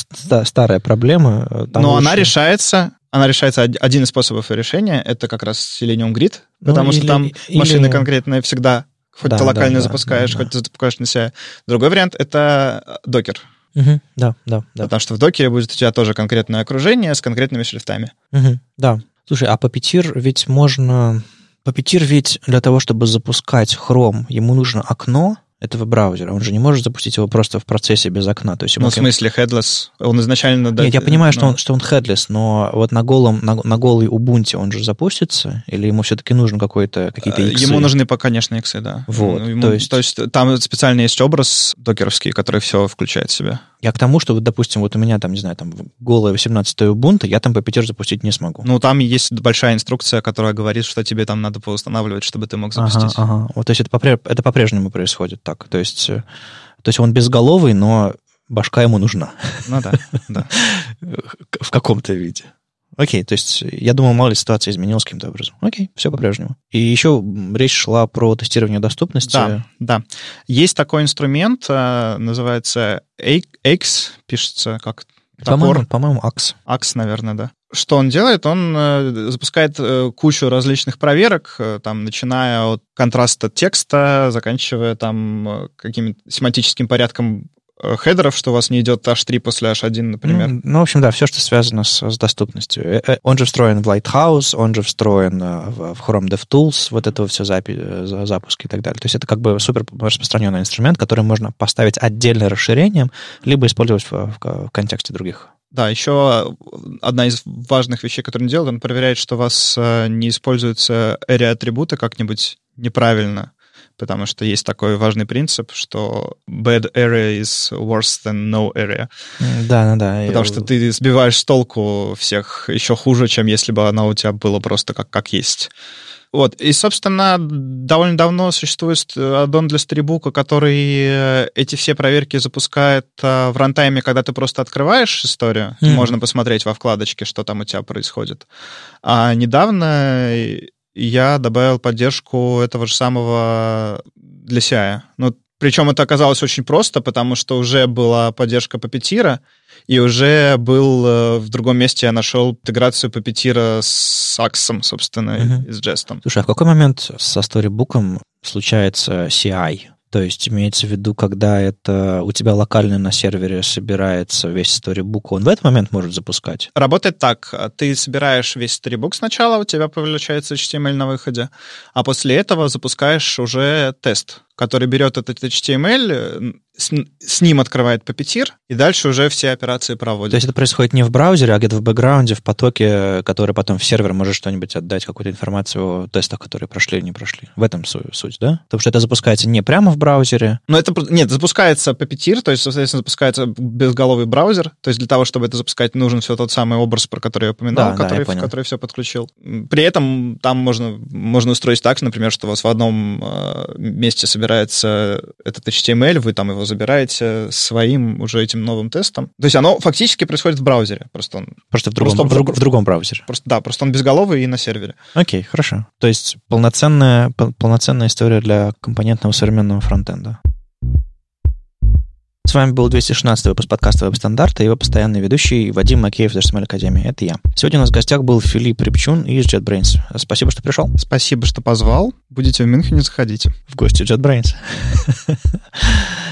старая проблема. Там Но лучше... она решается, она решается, один из способов решения — это как раз Selenium Grid, ну, потому или, что там или... машины конкретные всегда Хоть да, ты локально да, запускаешь, да, хоть да. ты запускаешь на CI. Другой вариант — это докер. Угу, да, да, да. Потому что в докере будет у тебя тоже конкретное окружение с конкретными шрифтами. Угу, да. Слушай, а Puppeteer ведь можно... Puppeteer ведь для того, чтобы запускать Chrome, ему нужно окно, этого браузера. Он же не может запустить его просто в процессе без окна. То есть ну, в смысле, headless? Он изначально... Нет, я понимаю, но... что, он, что он headless, но вот на, голом, на, на голый Ubuntu он же запустится? Или ему все-таки нужен какой-то, какие-то иксы? Ему нужны пока, конечно, иксы, да. Вот, ему, то, есть... то есть там специально есть образ докеровский, который все включает в себя. Я к тому, что, вот, допустим, вот у меня там, не знаю, там голая 18 Ubuntu, я там Puppeteer запустить не смогу. Ну, там есть большая инструкция, которая говорит, что тебе там надо поустанавливать, чтобы ты мог запустить. Ага, ага. Вот, то есть это, попре- это по-прежнему происходит так. То есть, э, то есть он безголовый, но башка ему нужна. Ну да, да. (laughs) В каком-то виде. Окей, то есть я думаю, мало ли ситуация изменилась каким-то образом. Окей, все по-прежнему. И еще речь шла про тестирование доступности. Да, да. Есть такой инструмент, э, называется AX, пишется как по-моему, по-моему, AX. AX, наверное, да. Что он делает? Он э, запускает э, кучу различных проверок, там, начиная от контраста текста, заканчивая там каким-то семантическим порядком хедеров, что у вас не идет H3 после H1, например. Ну, ну в общем, да, все, что связано с, с доступностью. Э, э, он же встроен в Lighthouse, он же встроен в, в Chrome DevTools, вот этого все запи- запуски и так далее. То есть это как бы супер распространенный инструмент, который можно поставить отдельно расширением, либо использовать в, в, в контексте других да, еще одна из важных вещей, которую он делает, он проверяет, что у вас не используются area-атрибуты как-нибудь неправильно потому что есть такой важный принцип, что bad area is worse than no area. Да, да, да. Потому что ты сбиваешь с толку всех еще хуже, чем если бы она у тебя была просто как, как есть. Вот, и, собственно, довольно давно существует аддон для Storybook, который э, эти все проверки запускает э, в рантайме, когда ты просто открываешь историю, mm. можно посмотреть во вкладочке, что там у тебя происходит. А недавно я добавил поддержку этого же самого для CI. Ну, причем это оказалось очень просто, потому что уже была поддержка Puppeteer, и уже был э, в другом месте я нашел интеграцию Puppeteer с Аксом, собственно, uh-huh. и с Jestом. Слушай, а в какой момент со Storybook случается CI? То есть имеется в виду, когда это у тебя локально на сервере собирается весь storybook, он в этот момент может запускать? Работает так. Ты собираешь весь storybook сначала, у тебя получается HTML на выходе, а после этого запускаешь уже тест. Который берет этот HTML, с, с ним открывает Puppeteer, и дальше уже все операции проводит. То есть это происходит не в браузере, а где-то в бэкграунде, в потоке, который потом в сервер может что-нибудь отдать, какую-то информацию о тестах, которые прошли или не прошли. В этом суть, да? Потому что это запускается не прямо в браузере. Ну, это, нет, запускается Puppeteer, то есть, соответственно, запускается безголовый браузер, то есть для того, чтобы это запускать, нужен все тот самый образ, про который я упоминал, да, который, да, я который все подключил. При этом там можно, можно устроить так, например, что у вас в одном э, месте собирается этот HTML, вы там его забираете своим уже этим новым тестом. То есть оно фактически происходит в браузере. Просто он... Просто в другом, просто в, друг, в другом браузере. Просто, да, просто он безголовый и на сервере. Окей, хорошо. То есть полноценная, полноценная история для компонентного современного фронтенда. С вами был 216 выпуск подкаста «Веб-стандарта» и его постоянный ведущий Вадим Макеев из HTML Академии. Это я. Сегодня у нас в гостях был Филипп Репчун из JetBrains. Спасибо, что пришел. Спасибо, что позвал. Будете в Мюнхене, заходите. В гости JetBrains. (laughs)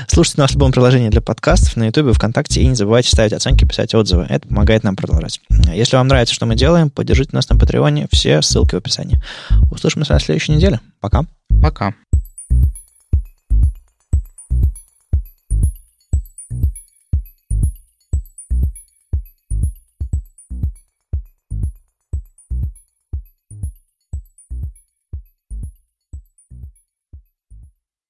Слушайте нас в любом приложении для подкастов на YouTube, ВКонтакте и не забывайте ставить оценки, писать отзывы. Это помогает нам продолжать. Если вам нравится, что мы делаем, поддержите нас на Патреоне. Все ссылки в описании. Услышимся на следующей неделе. Пока. Пока.